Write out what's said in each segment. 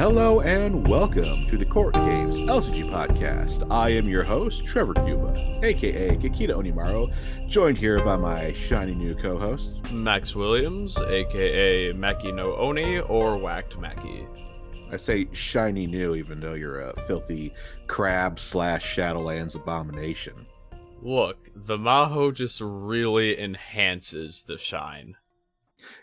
Hello and welcome to the Court Games LCG podcast. I am your host, Trevor Cuba, aka Kikita Onimaro, joined here by my shiny new co host, Max Williams, aka Maki no Oni or Whacked Maki. I say shiny new, even though you're a filthy crab slash Shadowlands abomination. Look, the Maho just really enhances the shine.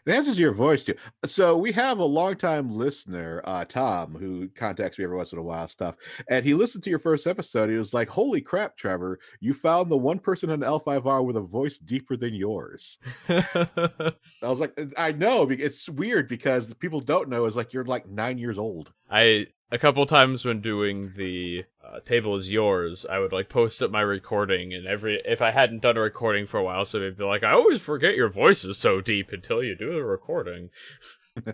It answers your voice too. So we have a longtime listener, uh, Tom, who contacts me every once in a while, stuff, and he listened to your first episode. He was like, "Holy crap, Trevor! You found the one person in L5R with a voice deeper than yours." I was like, "I know. It's weird because the people don't know is like you're like nine years old." I a couple times when doing the uh, table is yours, I would like post up my recording, and every if I hadn't done a recording for a while, so it'd be like, I always forget your voice is so deep until you do the recording.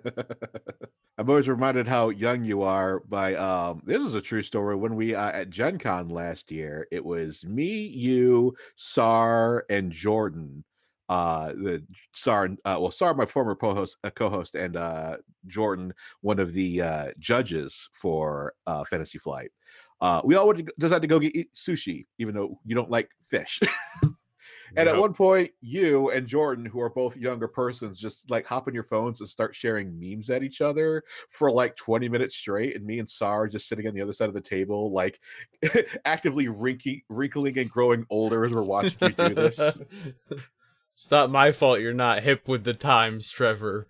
I'm always reminded how young you are by um this is a true story. When we uh, at Gen Con last year, it was me, you, Sar, and Jordan. Uh the Sar uh well Sar, my former co-host uh, co-host, and uh Jordan, one of the uh judges for uh Fantasy Flight. Uh we all went to, decided to go get eat sushi, even though you don't like fish. And at one point, you and Jordan, who are both younger persons, just like hop on your phones and start sharing memes at each other for like 20 minutes straight. And me and Sar just sitting on the other side of the table, like actively wrinkling, wrinkling and growing older as we're watching you do this. it's not my fault you're not hip with the times, Trevor.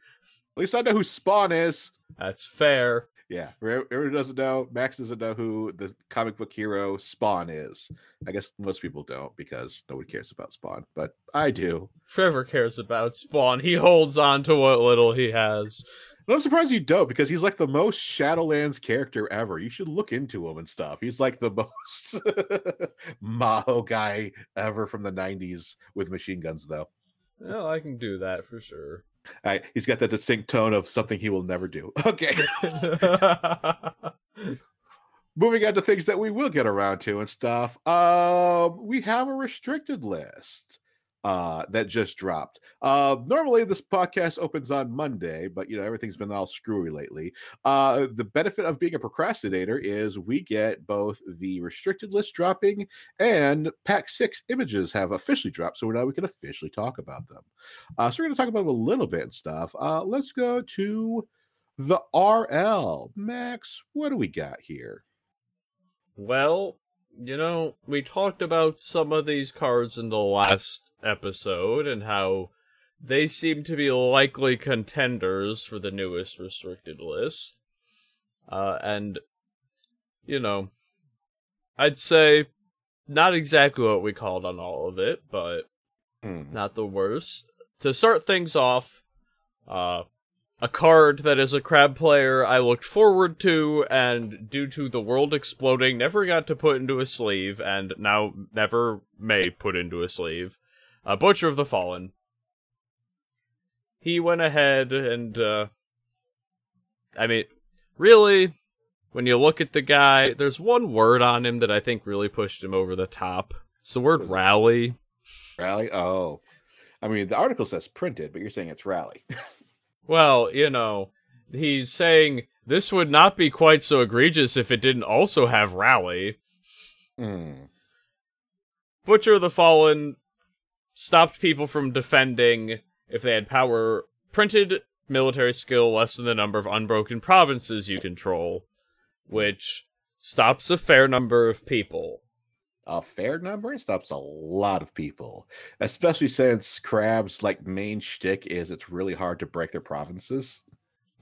At least I know who Spawn is. That's fair. Yeah, everyone doesn't know. Max doesn't know who the comic book hero Spawn is. I guess most people don't because nobody cares about Spawn, but I do. Trevor cares about Spawn. He holds on to what little he has. I'm surprised you don't because he's like the most Shadowlands character ever. You should look into him and stuff. He's like the most Maho guy ever from the 90s with machine guns, though. Well, I can do that for sure. Right, he's got that distinct tone of something he will never do. Okay. Moving on to things that we will get around to and stuff. Um, we have a restricted list uh, that just dropped. Uh, normally, this podcast opens on Monday, but you know everything's been all screwy lately. Uh, the benefit of being a procrastinator is we get both the restricted list dropping and Pack Six images have officially dropped, so now we can officially talk about them. Uh, so we're going to talk about them a little bit and stuff. Uh, let's go to the RL. Max, what do we got here? Well, you know, we talked about some of these cards in the last episode and how they seem to be likely contenders for the newest restricted list. Uh, and, you know, I'd say not exactly what we called on all of it, but mm. not the worst. To start things off, uh, a card that as a crab player I looked forward to and due to the world exploding never got to put into a sleeve and now never may put into a sleeve. A Butcher of the Fallen. He went ahead and uh I mean really when you look at the guy, there's one word on him that I think really pushed him over the top. It's the word rally. Rally? Oh. I mean, the article says printed, but you're saying it's rally. Well, you know, he's saying this would not be quite so egregious if it didn't also have rally. Mm. Butcher of the Fallen stopped people from defending if they had power printed military skill less than the number of unbroken provinces you control, which stops a fair number of people. A fair number? It stops a lot of people, especially since crabs' like main shtick is it's really hard to break their provinces.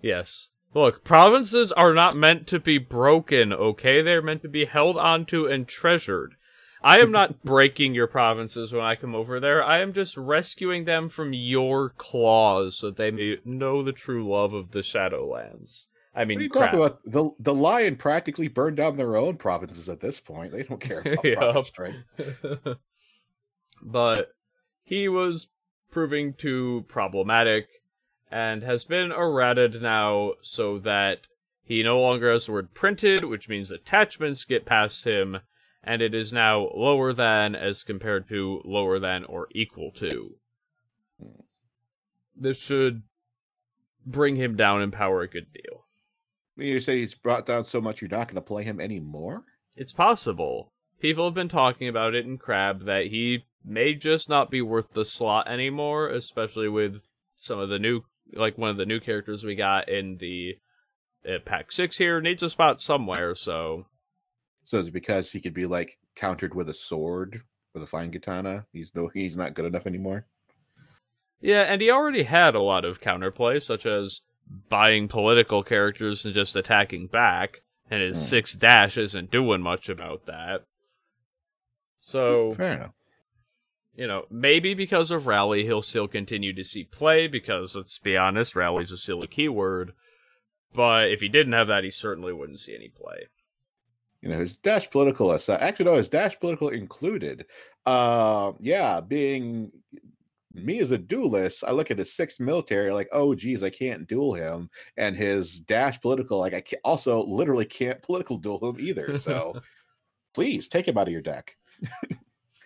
Yes. Look, provinces are not meant to be broken, okay? They're meant to be held onto and treasured. I am not breaking your provinces when I come over there. I am just rescuing them from your claws so they may know the true love of the Shadowlands. I mean, what are you talking about? The the lion practically burned down their own provinces at this point. They don't care about yep. province strength. but he was proving too problematic and has been errated now so that he no longer has the word printed, which means attachments get past him, and it is now lower than as compared to lower than or equal to. This should bring him down in power a good deal. You say he's brought down so much you're not going to play him anymore? It's possible. People have been talking about it in Crab that he may just not be worth the slot anymore, especially with some of the new, like one of the new characters we got in the uh, pack six here needs a spot somewhere. So, so it's because he could be like countered with a sword with a fine katana. He's no, he's not good enough anymore. Yeah, and he already had a lot of counterplay, such as buying political characters and just attacking back, and his mm. six dash isn't doing much about that. So fair enough. You know, maybe because of rally, he'll still continue to see play because let's be honest, rally's a silly keyword. But if he didn't have that, he certainly wouldn't see any play. You know, his dash political aside, actually, no, his dash political included. Uh, yeah, being me as a duelist, I look at his sixth military, like, oh, geez, I can't duel him. And his dash political, like, I also literally can't political duel him either. So please take him out of your deck.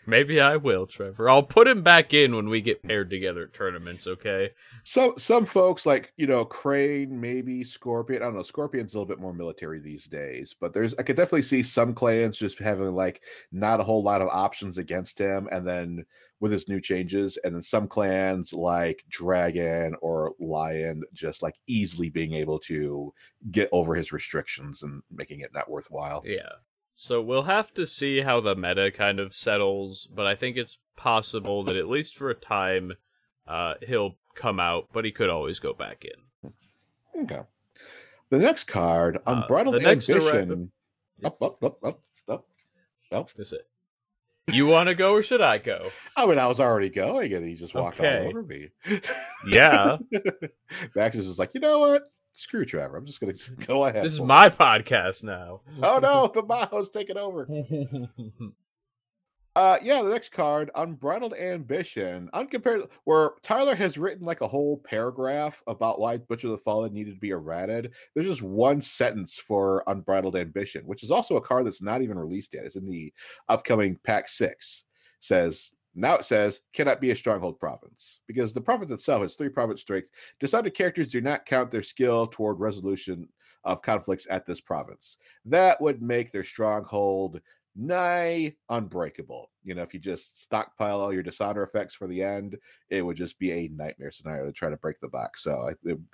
Maybe I will, Trevor. I'll put him back in when we get paired together at tournaments, okay? So some folks like, you know, Crane, maybe Scorpion. I don't know, Scorpion's a little bit more military these days, but there's I could definitely see some clans just having like not a whole lot of options against him and then with his new changes, and then some clans like Dragon or Lion just like easily being able to get over his restrictions and making it not worthwhile. Yeah. So we'll have to see how the meta kind of settles, but I think it's possible that at least for a time, uh, he'll come out, but he could always go back in. Okay. The next card, Unbridled uh, Ambition. Up, up, up, up, up. Oh. That's it. You want to go or should I go? I mean, I was already going, and he just walked okay. all over me. Yeah. Max is just like, you know what? Screw Trevor. I'm just going to go ahead. This is my podcast now. oh no, the Maho's taking over. uh, yeah, the next card, Unbridled Ambition, uncompared, where Tyler has written like a whole paragraph about why Butcher the Fallen needed to be errated. There's just one sentence for Unbridled Ambition, which is also a card that's not even released yet. It's in the upcoming Pack Six. Says now it says cannot be a stronghold province because the province itself has three province strength. Decided characters do not count their skill toward resolution of conflicts at this province. That would make their stronghold nigh unbreakable. You know, if you just stockpile all your dishonor effects for the end, it would just be a nightmare scenario to try to break the box. So I, am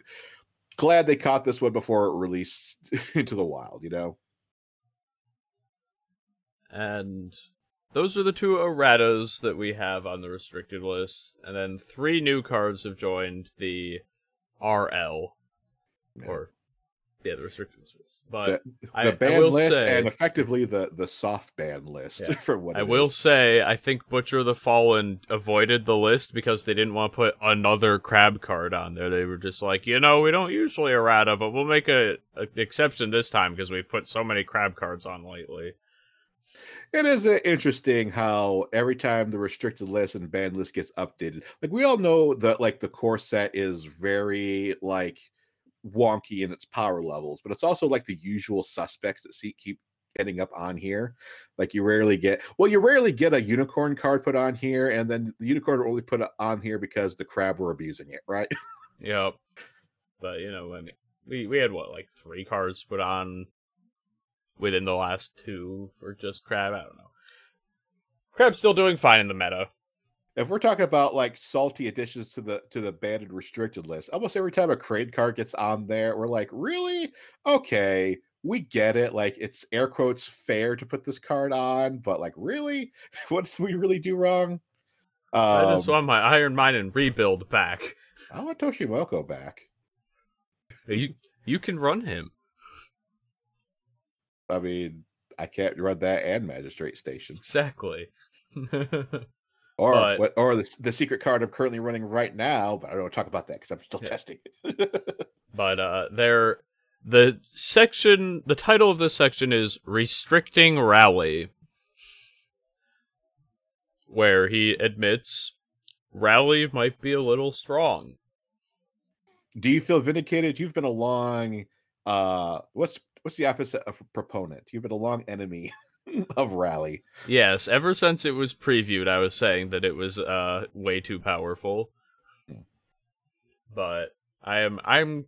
glad they caught this one before it released into the wild. You know. And those are the two erratas that we have on the restricted list, and then three new cards have joined the RL, yeah. or yeah, the restricted list. But the, the I, ban I list say, and effectively the the soft ban list yeah, for what I will is. say. I think Butcher the Fallen avoided the list because they didn't want to put another crab card on there. They were just like, you know, we don't usually errata, but we'll make a, a exception this time because we put so many crab cards on lately it is interesting how every time the restricted list and banned list gets updated, like we all know that like the core set is very like wonky in its power levels, but it's also like the usual suspects that see keep ending up on here. Like you rarely get well, you rarely get a unicorn card put on here, and then the unicorn only put on here because the crab were abusing it, right? yep. But you know, I mean, we we had what like three cards put on within the last two for just Crab. I don't know. Crab's still doing fine in the meta. If we're talking about like salty additions to the to the banded restricted list, almost every time a crane card gets on there, we're like, really? Okay, we get it. Like it's air quotes fair to put this card on, but like, really, what did we really do wrong? Um, I just um, want my Iron Mine and rebuild back. I want Toshimoko back. You you can run him. I mean, I can't run that and magistrate station. Exactly. or but, what, or the, the secret card I'm currently running right now, but I don't want to talk about that because I'm still yeah. testing it. but uh, there, the section, the title of this section is restricting rally, where he admits rally might be a little strong. Do you feel vindicated? You've been a long uh what's what's the opposite of proponent? You've been a long enemy of Rally. Yes, ever since it was previewed, I was saying that it was uh way too powerful. Hmm. But I am I'm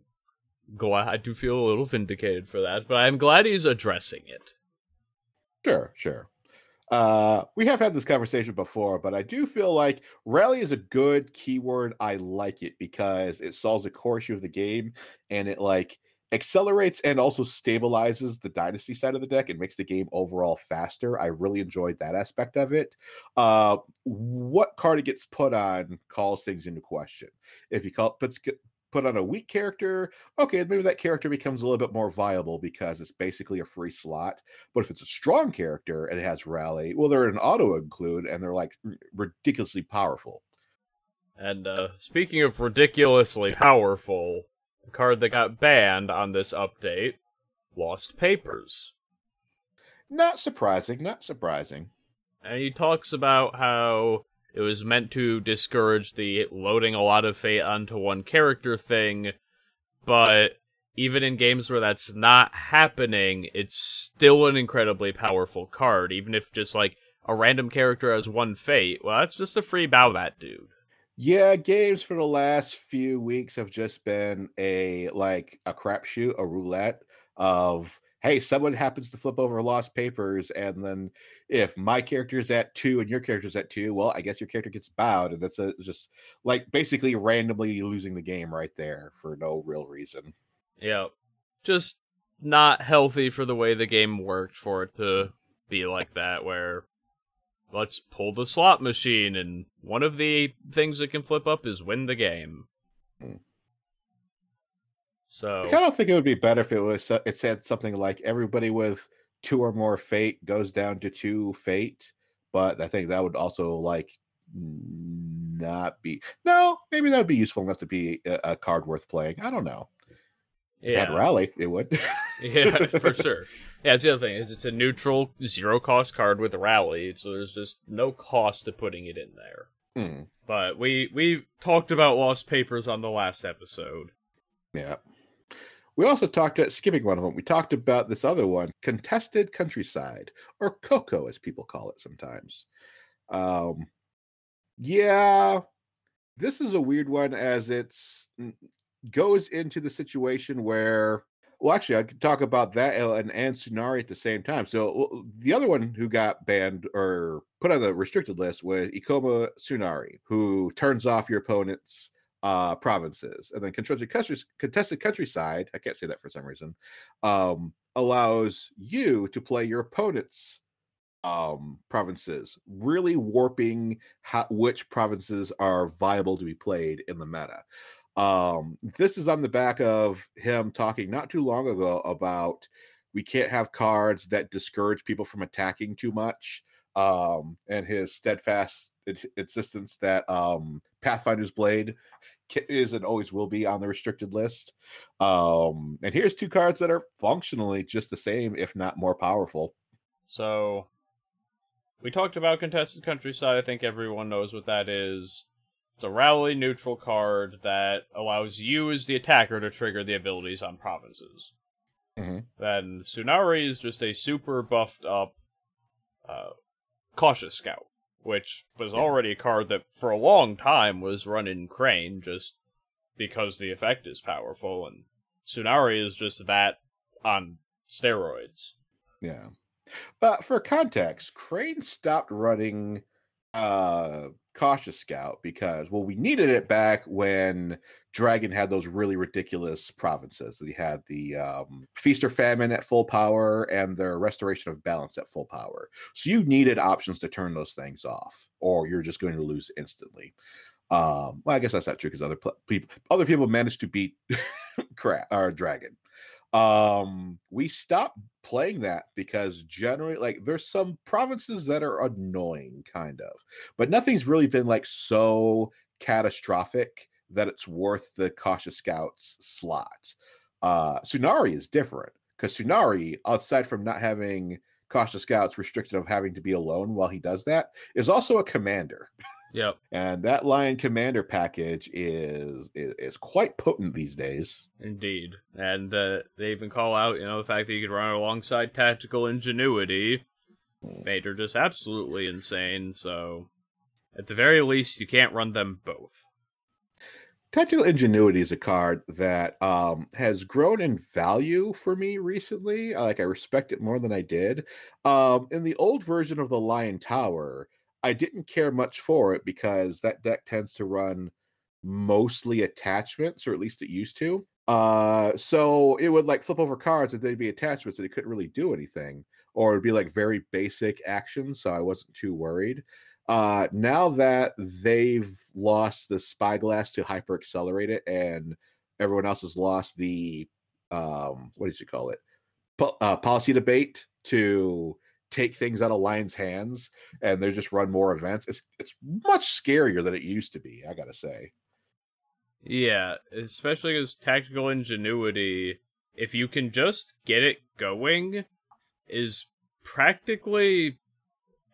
glad I do feel a little vindicated for that, but I'm glad he's addressing it. Sure, sure. Uh, we have had this conversation before, but I do feel like rally is a good keyword. I like it because it solves a core issue of the game and it like accelerates and also stabilizes the dynasty side of the deck and makes the game overall faster. I really enjoyed that aspect of it. Uh, what card it gets put on calls things into question. If you call puts put on a weak character, okay, maybe that character becomes a little bit more viable because it's basically a free slot. But if it's a strong character and it has rally, well, they're an auto include and they're like ridiculously powerful. And uh, speaking of ridiculously powerful, the card that got banned on this update, Lost Papers. Not surprising, not surprising. And he talks about how it was meant to discourage the loading a lot of fate onto one character thing, but even in games where that's not happening, it's still an incredibly powerful card, even if just like a random character has one fate. Well, that's just a free bow that dude. Yeah, games for the last few weeks have just been a like a crapshoot, a roulette of hey, someone happens to flip over lost papers, and then if my character's at two and your character's at two, well, I guess your character gets bowed, and that's a, just like basically randomly losing the game right there for no real reason. Yeah, just not healthy for the way the game worked for it to be like that. Where let's pull the slot machine, and one of the things that can flip up is win the game. Hmm. So I kind of think it would be better if it was it said something like everybody with two or more fate goes down to two fate, but I think that would also like not be no maybe that would be useful enough to be a, a card worth playing. I don't know. Yeah, rally it would. yeah, for sure. Yeah, it's the other thing is it's a neutral zero cost card with rally, so there's just no cost to putting it in there. Hmm. But we we talked about lost papers on the last episode. Yeah. We also talked about skipping one of them. We talked about this other one, contested countryside, or Coco, as people call it sometimes. Um, yeah, this is a weird one as it's goes into the situation where well actually i could talk about that and, and Sunari at the same time so the other one who got banned or put on the restricted list was ikoma Sunari, who turns off your opponent's uh, provinces, and then contested, contested countryside. I can't say that for some reason. Um, allows you to play your opponent's um, provinces, really warping how, which provinces are viable to be played in the meta. Um, this is on the back of him talking not too long ago about we can't have cards that discourage people from attacking too much um, and his steadfast insistence that um, Pathfinder's Blade is and always will be on the restricted list. Um, and here's two cards that are functionally just the same, if not more powerful. So we talked about contested countryside. I think everyone knows what that is. It's a rally neutral card that allows you as the attacker to trigger the abilities on provinces. Mm-hmm. Then Sunari is just a super buffed up uh, Cautious Scout, which was yeah. already a card that for a long time was run in Crane just because the effect is powerful, and Sunari is just that on steroids. Yeah. But for context, Crane stopped running uh cautious scout because well we needed it back when dragon had those really ridiculous provinces. He had the um, feast or famine at full power and the restoration of balance at full power. So you needed options to turn those things off or you're just going to lose instantly. Um well i guess that's not true because other pl- people other people managed to beat crap or dragon um we stopped playing that because generally like there's some provinces that are annoying kind of but nothing's really been like so catastrophic that it's worth the cautious scouts slot uh sunari is different because sunari aside from not having cautious scouts restricted of having to be alone while he does that is also a commander Yep. And that Lion Commander package is is, is quite potent these days. Indeed. And uh, they even call out, you know, the fact that you could run it alongside Tactical Ingenuity hmm. made her just absolutely insane. So, at the very least, you can't run them both. Tactical Ingenuity is a card that um, has grown in value for me recently. Like I respect it more than I did. Um, in the old version of the Lion Tower, I didn't care much for it because that deck tends to run mostly attachments, or at least it used to. Uh, so it would like flip over cards and they'd be attachments and it couldn't really do anything, or it'd be like very basic actions. So I wasn't too worried. Uh, now that they've lost the spyglass to hyper accelerate it, and everyone else has lost the um, what did you call it? Po- uh, policy debate to take things out of Lion's hands, and they just run more events. It's it's much scarier than it used to be. I gotta say. Yeah, especially as tactical ingenuity, if you can just get it going, is practically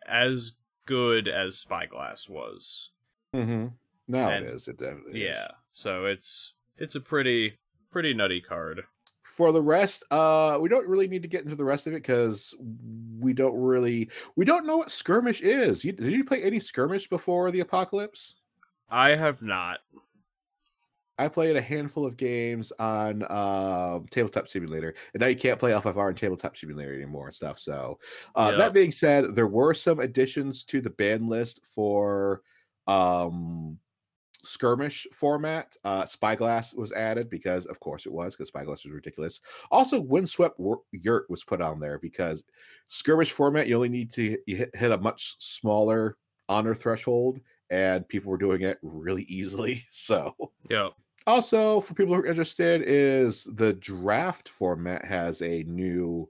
as good as Spyglass was. Mm-hmm. Now it is. It definitely Yeah, is. Yeah. So it's it's a pretty pretty nutty card. For the rest, uh, we don't really need to get into the rest of it because we don't really we don't know what skirmish is. You, did you play any skirmish before the apocalypse? I have not. I played a handful of games on uh, Tabletop Simulator, and now you can't play L5R and Tabletop Simulator anymore and stuff. So, uh, Yep. that being said, there were some additions to the ban list for um, skirmish format. Uh, Spyglass was added because, of course, it was because Spyglass was ridiculous. Also, Windswept Yurt was put on there because skirmish format you only need to hit, hit a much smaller honor threshold, and people were doing it really easily. So. yeah. Also, for people who are interested, is the draft format has a new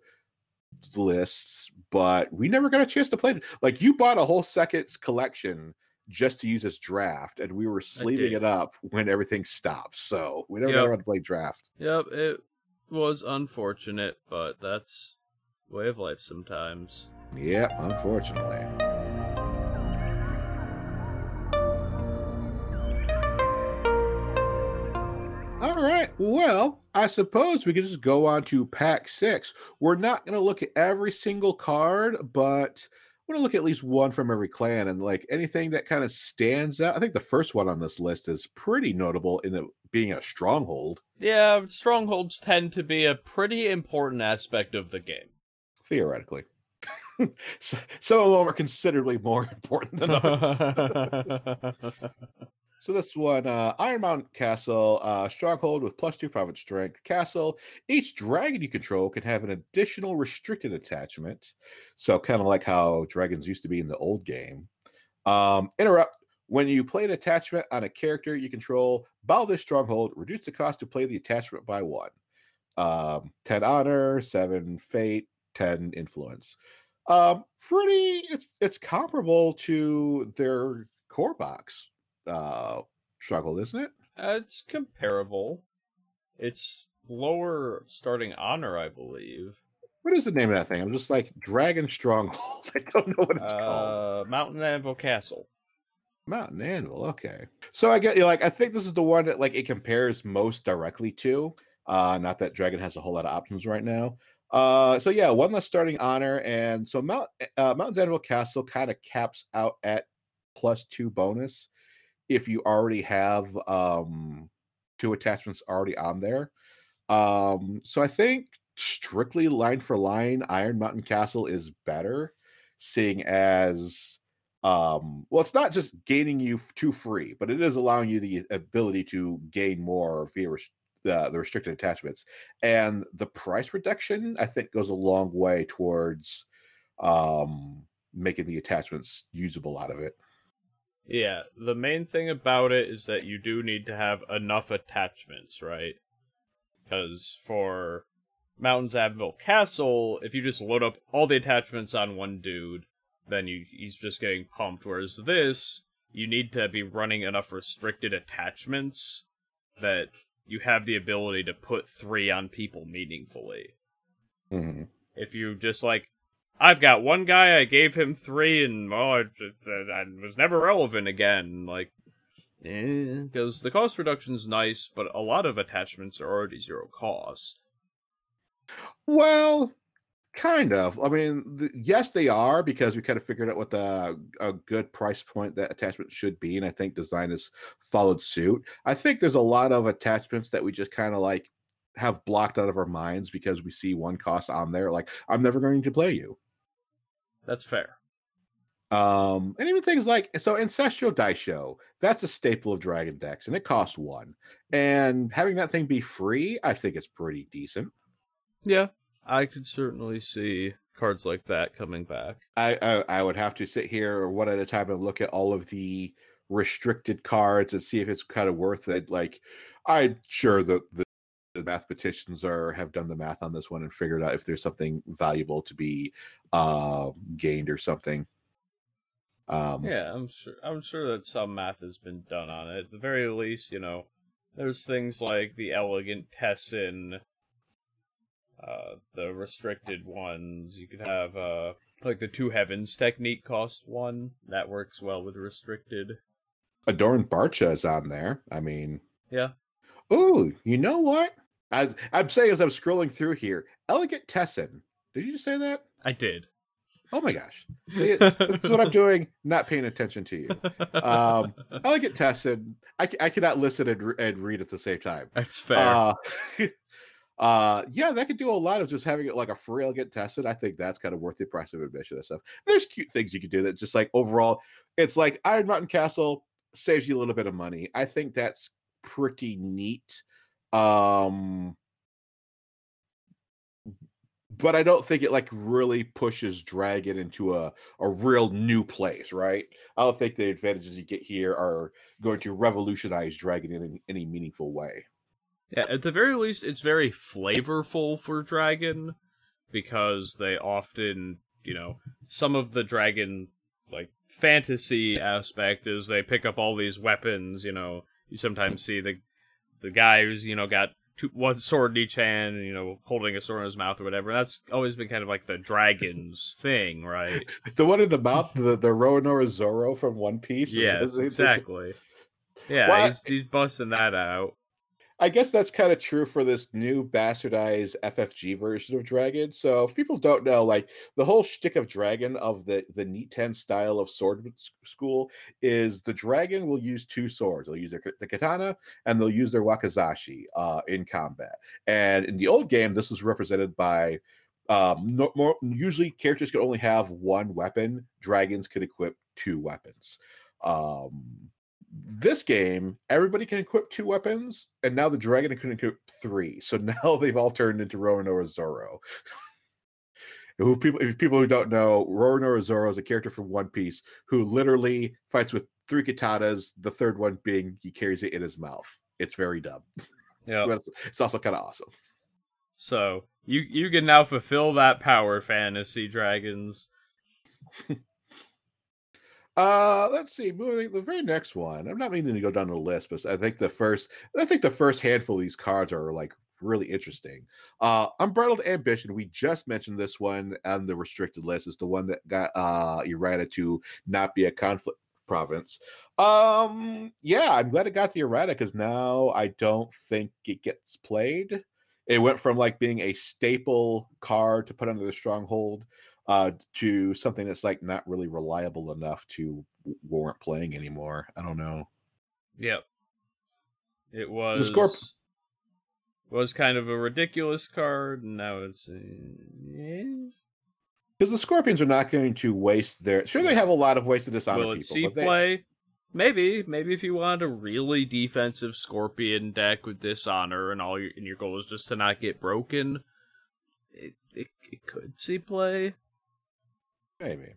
list, but we never got a chance to play it. Like you bought a whole second collection just to use as draft, and we were sleeving it up when everything stopped. So we never Yep. got around to play draft. Yep, it was unfortunate, but that's way of life sometimes. Yeah, unfortunately. All right. Well, I suppose we could just go on to pack six. We're not going to look at every single card, but going to look at at least one from every clan and like anything that kind of stands out. I think the first one on this list is pretty notable in it being a stronghold, Yeah, strongholds tend to be a pretty important aspect of the game. theoretically. Some of them are considerably more important than others. So this one, uh, Iron Mountain Castle, uh, stronghold with plus two province strength. Castle. Each dragon you control can have an additional restricted attachment. So kind of like how dragons used to be in the old game. Um, interrupt. When you play an attachment on a character you control, bow this stronghold. Reduce the cost to play the attachment by one. Um, ten honor, seven fate, ten influence. Um, pretty. It's it's comparable to their core box uh struggle, isn't it? Uh, it's comparable. It's lower starting honor, I believe. What is the name of that thing? I'm just like Dragon Stronghold. I don't know what it's called. Uh, Mountain Anvil Castle. Mountain Anvil. Okay. So I get you like I think this is the one that like it compares most directly to. Uh not that Dragon has a whole lot of options right now. Uh so yeah, one less starting honor and so Mount uh Mountain Anvil Castle kind of caps out at plus 2 bonus if you already have um two attachments already on there. Um so I think strictly line for line Iron Mountain Castle is better seeing as um well it's not just gaining you to free but it is allowing you the ability to gain more via res- the, the restricted attachments and the price reduction i think goes a long way towards um making the attachments usable out of it Yeah, the main thing about it is that you do need to have enough attachments, right? Because for Mountain's Anvil Castle, if you just load up all the attachments on one dude, then you he's just getting pumped. Whereas this, you need to be running enough restricted attachments that you have the ability to put three on people meaningfully. Mhm. If you just like, I've got one guy, I gave him three, and oh, it, I was never relevant again. Like, eh, because the cost reduction's nice, but a lot of attachments are already zero cost. well Kind of. I mean, th- yes, they are because we kind of figured out what the a good price point that attachment should be, and I think design has followed suit. I think there's a lot of attachments that we just kind of like have blocked out of our minds because we see one cost on there. Like, I'm never going to play you. That's fair. Um, and even things like so ancestral daisho, that's a staple of Dragon decks, and it costs one. And having that thing be free, I think it's pretty decent. Yeah, I could certainly see cards like that coming back. I, I I would have to sit here one at a time and look at all of the restricted cards and see if it's kind of worth it. Like, I'm sure that the, the mathematicians are have done the math on this one and figured out if there's something valuable to be uh, gained or something. Um, yeah, I'm sure. I'm sure that some math has been done on it. At the very least, you know, there's things like the elegant Tessen uh, the restricted ones. You could have uh, like the two heavens technique cost one that works well with restricted. Adorned Barcha is on there. I mean, yeah. Oh, you know what? As I'm saying as I'm scrolling through here, Elegant Tessen. Did you just say that? I did. Oh my gosh. See, that's what I'm doing, not paying attention to you. Um, Elegant Tessen. I, I cannot listen and, and read at the same time. That's fair. Uh, uh yeah that could do a lot of just having it like a free elegant Tessen i think that's kind of worth the price of admission and stuff there's cute things you could do that just like overall it's like iron mountain castle saves you a little bit of money i think that's pretty neat um but i don't think it like really pushes dragon into a a real new place right i don't think the advantages you get here are going to revolutionize dragon in any, any meaningful way yeah, at the very least, it's very flavorful for Dragon because they often, you know, some of the Dragon like fantasy aspect is they pick up all these weapons. You know, you sometimes see the the guy who's you know got two, one sword in each hand, and, you know, holding a sword in his mouth or whatever. That's always been kind of like the dragon's thing, right? the one in the mouth, the the Roronoa Zoro from One Piece. Yeah, exactly. Yeah, well, he's, he's busting that out. I guess that's kind of true for this new bastardized FFG version of Dragon. So if people don't know, like the whole shtick of Dragon of the the Niten style of sword school is the dragon will use two swords. They'll use their, the katana and they'll use their wakizashi uh, in combat. And in the old game, this was represented by um, no, more usually characters could only have one weapon. Dragons could equip two weapons. Um, this game, everybody can equip two weapons, and now the dragon can equip three. So now they've all turned into Roronoa Zoro. who people if people who don't know, Roronoa Zoro is a character from One Piece who literally fights with three katanas, the third one being he carries it in his mouth. It's very dumb. Yeah. it's also kind of awesome. So you you can now fulfill that power fantasy, dragons. Uh, let's see. Moving the very next one. I'm not meaning to go down the list, but I think the first, I think the first handful of these cards are like really interesting. Uh, Unbridled Ambition. We just mentioned this one on the restricted list. Is the one that got uh errata to not be a conflict province. Um, yeah, I'm glad it got the errata because now I don't think it gets played. It went from like being a staple card to put under the stronghold uh, to something that's like not really reliable enough to warrant playing anymore. I don't know. Yep. It was the Scorp was kind of a ridiculous card, and now it's because the Scorpions are not going to waste their. Sure, they have a lot of ways to dishonor Will it people. See they... play? Maybe, maybe if you want a really defensive Scorpion deck with dishonor, and all your and your goal is just to not get broken, it it, it could see play. Maybe.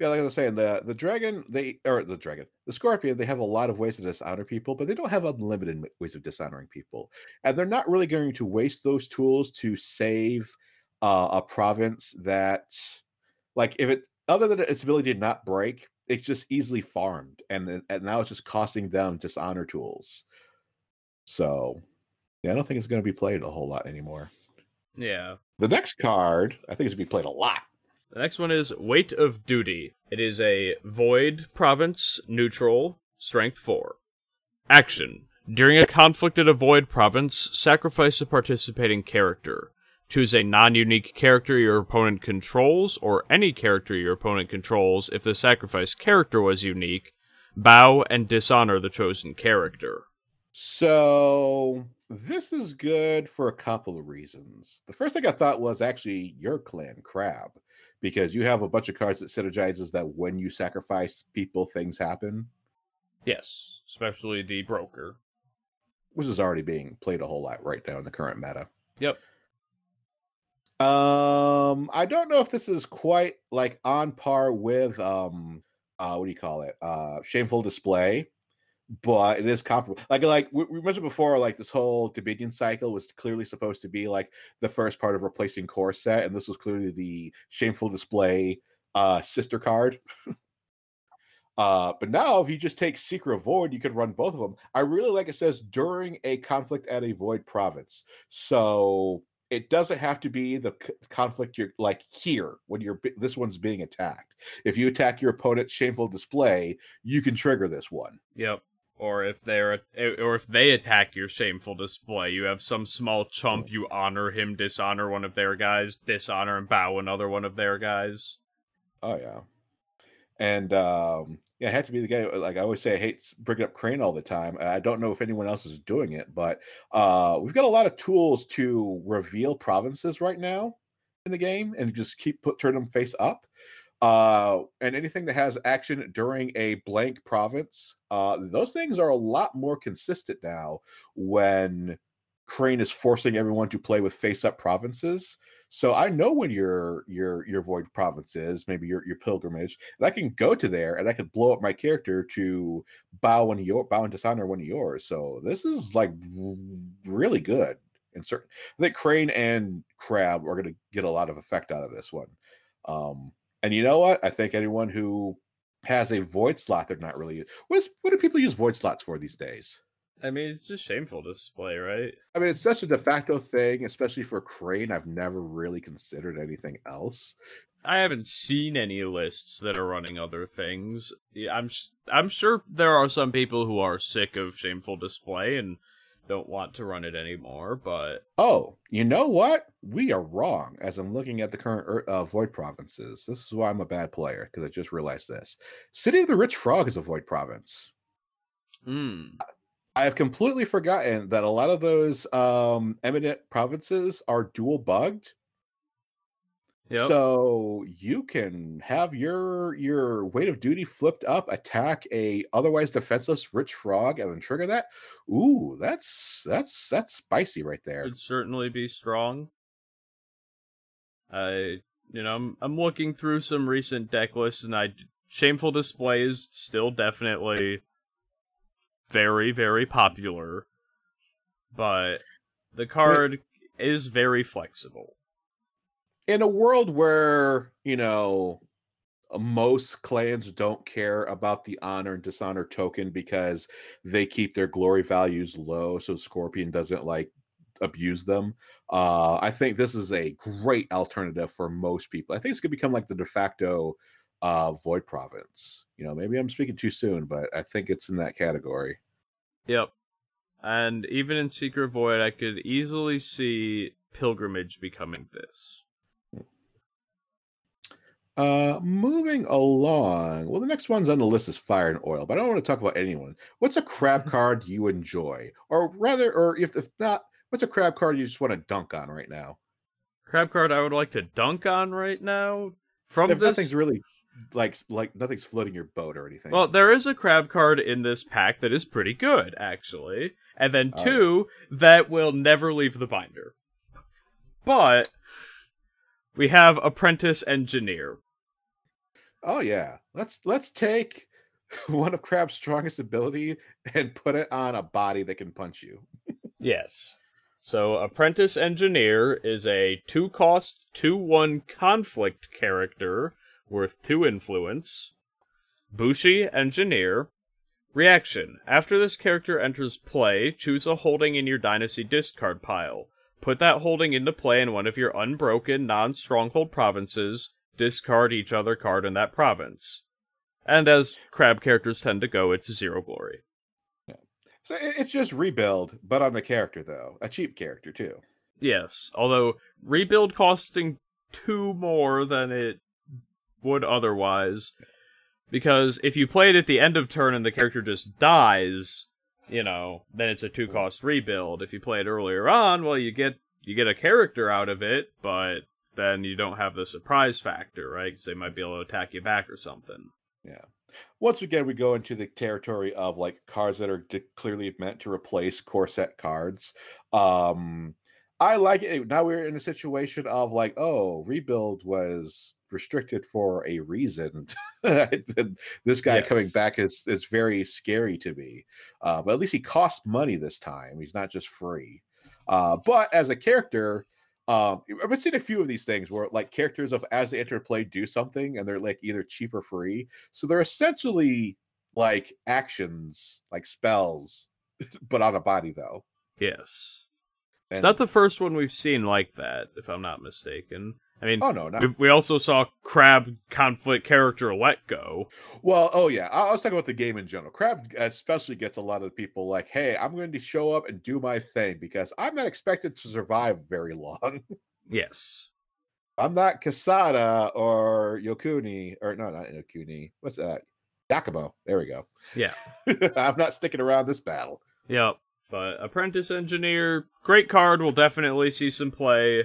Yeah, like I was saying, the the dragon, they or the dragon, the scorpion, they have a lot of ways to dishonor people, but they don't have unlimited ways of dishonoring people, and they're not really going to waste those tools to save uh, a province that, like, if it other than its ability to not break, it's just easily farmed, and and now it's just costing them dishonor tools. So, yeah, I don't think it's going to be played a whole lot anymore. Yeah. The next card, I think, is going to be played a lot. The next one is Weight of Duty. It is a Void Province neutral, Strength 4. Action. During a conflict at a Void Province, sacrifice a participating character. Choose a non unique character your opponent controls, or any character your opponent controls if the sacrificed character was unique. Bow and dishonor the chosen character. So this is good for a couple of reasons. The first thing I thought was actually your clan crab, because you have a bunch of cards that synergizes that when you sacrifice people, things happen. Yes, especially the broker, which is already being played a whole lot right now in the current meta. Yep. Um, I don't know if this is quite like on par with um, uh, what do you call it? Uh, shameful display, but it is comparable. Like like we, we mentioned before, like this whole Dominion cycle was clearly supposed to be like the first part of replacing core set, and this was clearly the shameful display uh sister card. uh, but now if you just take Secret Void, you could run both of them. I really like it says during a conflict at a void province. So it doesn't have to be the conflict you're like here when you're this one's being attacked. If you attack your opponent's shameful display, you can trigger this one. Yep or if they're or if they attack your shameful display you have some small chump you honor him dishonor one of their guys dishonor and bow another one of their guys. Oh yeah. And um yeah i have to be the guy like i always say i hate bringing up crane all the time. I don't know if anyone else is doing it but uh we've got a lot of tools to reveal provinces right now in the game and just keep put turn them face up uh, and anything that has action during a blank province, uh, those things are a lot more consistent now when Crane is forcing everyone to play with face-up provinces. So I know when your your your void province is, maybe your your pilgrimage, and I can go to there and I can blow up my character to bow one of your bow and dishonor one of yours. So this is like really good. And certain, I think Crane and Crab are going to get a lot of effect out of this one. Um, and you know what? I think anyone who has a void slot, they're not really. What is what do people use void slots for these days? I mean, it's just shameful display, right? I mean, it's such a de facto thing, especially for Crane. I've never really considered anything else. I haven't seen any lists that are running other things. I'm I'm sure there are some people who are sick of shameful display and don't want to run it anymore. But oh, you know what? We are wrong. As I'm looking at the current uh, void provinces, this is why I'm a bad player because I just realized this. City of the Rich Frog is a void province. Hmm. I have completely forgotten that a lot of those um, eminent provinces are dual bugged Yep. So you can have your your weight of duty flipped up, attack a otherwise defenseless rich frog, and then trigger that. Ooh, that's that's that's spicy right there. Could certainly be strong. I you know I'm I'm looking through some recent deck lists, and I shameful display is still definitely very very popular, but the card is very flexible in a world where you know most clans don't care about the honor and dishonor token because they keep their glory values low so scorpion doesn't like abuse them uh i think this is a great alternative for most people. I think it's gonna become like the de facto uh void province. You know maybe i'm speaking too soon but i think it's in that category. Yep. And even in secret void i could easily see pilgrimage becoming this uh, moving along. Well, the next one's on the list is Fire and Oil, but I don't want to talk about anyone. What's a crab mm-hmm. card you enjoy, or rather, or if if not, what's a crab card you just want to dunk on right now? Crab card I would like to dunk on right now. From if this, nothing's really like like nothing's floating your boat or anything. Well, there is a crab card in this pack that is pretty good, actually, and then two yeah. that will never leave the binder. But we have Apprentice Engineer, Oh yeah. Let's let's take one of Crab's strongest ability and put it on a body that can punch you. yes. So Apprentice Engineer is a two cost, two one conflict character worth two influence. Bushi Engineer. Reaction. After this character enters play, choose a holding in your Dynasty discard pile. Put that holding into play in one of your unbroken, non stronghold provinces, discard each other card in that province. And as crab characters tend to go, it's zero glory. Yeah. So it's just rebuild, but on the character though, a cheap character too. Yes, although rebuild costing two more than it would otherwise. Because if you play it at the end of turn and the character just dies, you know, then it's a two cost rebuild. If you play it earlier on, well you get you get a character out of it, but then you don't have the surprise factor, right? Because they might be able to attack you back or something. Yeah. Once again, we go into the territory of like cards that are clearly meant to replace core set cards. Um, I like it. Now we're in a situation of like, oh, rebuild was restricted for a reason. this guy yes. coming back is is very scary to me. Uh, but at least he costs money this time. He's not just free. Uh, but as a character, um, I've seen a few of these things where like characters of as they enter play do something and they're like either cheap or free. So they're essentially like actions, like spells, but on a body though. Yes. And, it's not the first one we've seen like that, if I'm not mistaken. I mean, oh no, no. We also saw Crab conflict character let go. Well, oh yeah, I, was talking about the game in general. Crab especially gets a lot of people like, "Hey, I'm going to show up and do my thing because I'm not expected to survive very long." Yes, I'm not Kisada or Yokuni or no, not Yokuni. What's that? Yakamo. There we go. Yeah, I'm not sticking around this battle. Yep. But Apprentice Engineer, great card. We'll definitely see some play.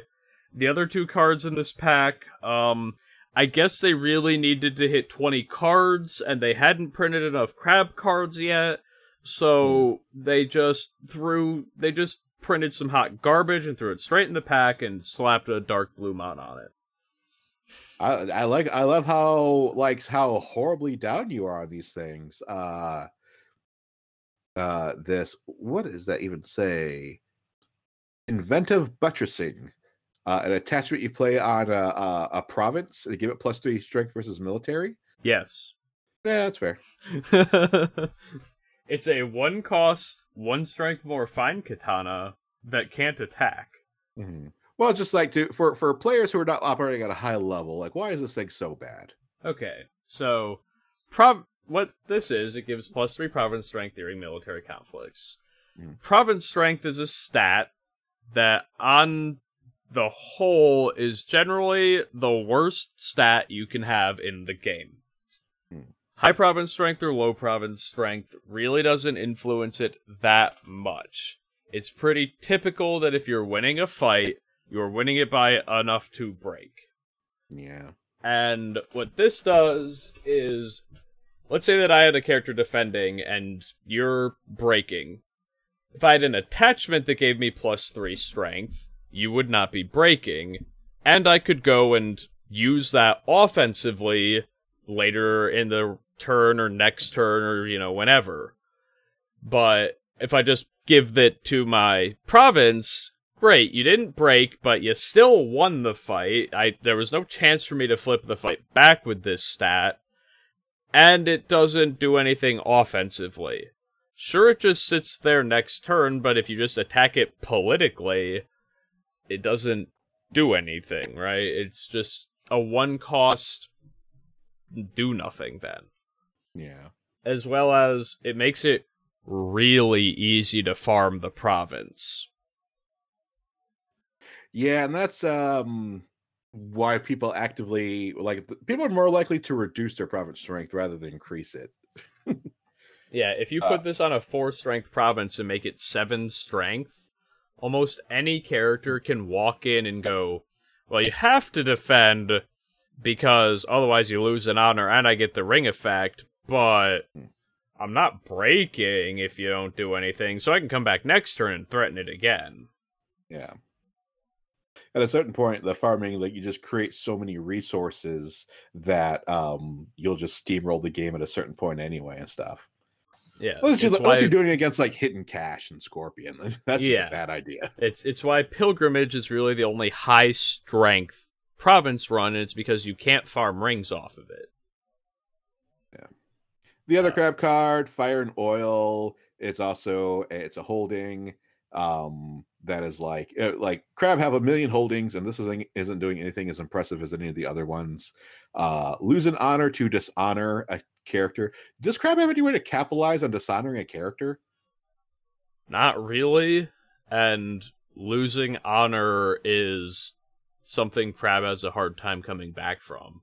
The other two cards in this pack, um, I guess they really needed to hit 20 cards, and they hadn't printed enough crab cards yet, so they just threw, they just printed some hot garbage and threw it straight in the pack and slapped a dark blue mount on it. I, I like I love how like how horribly down you are on these things. Uh uh this what does that even say? Inventive buttressing uh, an attachment you play on a, a, a province and give it plus three strength versus military. Yes. Yeah, that's fair. it's a one cost, one strength more fine katana that can't attack. Mm-hmm. Well, just like to for for players who are not operating at a high level, like why is this thing so bad? Okay, so prov what this is, it gives plus three province strength during military conflicts. Mm. Province strength is a stat that on the whole is generally the worst stat you can have in the game. Hmm. High province strength or low province strength really doesn't influence it that much. It's pretty typical that if you're winning a fight, you're winning it by enough to break. Yeah. And what this does is let's say that I had a character defending and you're breaking. If I had an attachment that gave me plus 3 strength, you would not be breaking, and I could go and use that offensively later in the turn or next turn or you know whenever. But if I just give that to my province, great, you didn't break, but you still won the fight. I there was no chance for me to flip the fight back with this stat. And it doesn't do anything offensively. Sure, it just sits there next turn, but if you just attack it politically, it doesn't do anything, right? It's just a one cost do nothing then. Yeah. As well as it makes it really easy to farm the province. Yeah, and that's um why people actively like people are more likely to reduce their province strength rather than increase it. yeah, if you put uh, this on a 4 strength province and make it 7 strength, almost any character can walk in and go, well, you have to defend because otherwise you lose an honor and I get the ring effect, but I'm not breaking if you don't do anything, so I can come back next turn and threaten it again. Yeah. At a certain point, the farming, like you just create so many resources that um you'll just steamroll the game at a certain point anyway and stuff. Yeah, unless, you, unless you're doing it against like Hidden Cash and Scorpion, that's yeah. a bad idea. It's it's why Pilgrimage is really the only high strength province run, and it's because you can't farm rings off of it. Yeah. The other uh, crab card, Fire and Oil. It's also it's a holding um that is like uh, like crab have a million holdings and this isn't isn't doing anything as impressive as any of the other ones uh lose an honor to dishonor a character. Does Crab have any way to capitalize on dishonoring a character? Not really. And losing honor is something Crab has a hard time coming back from.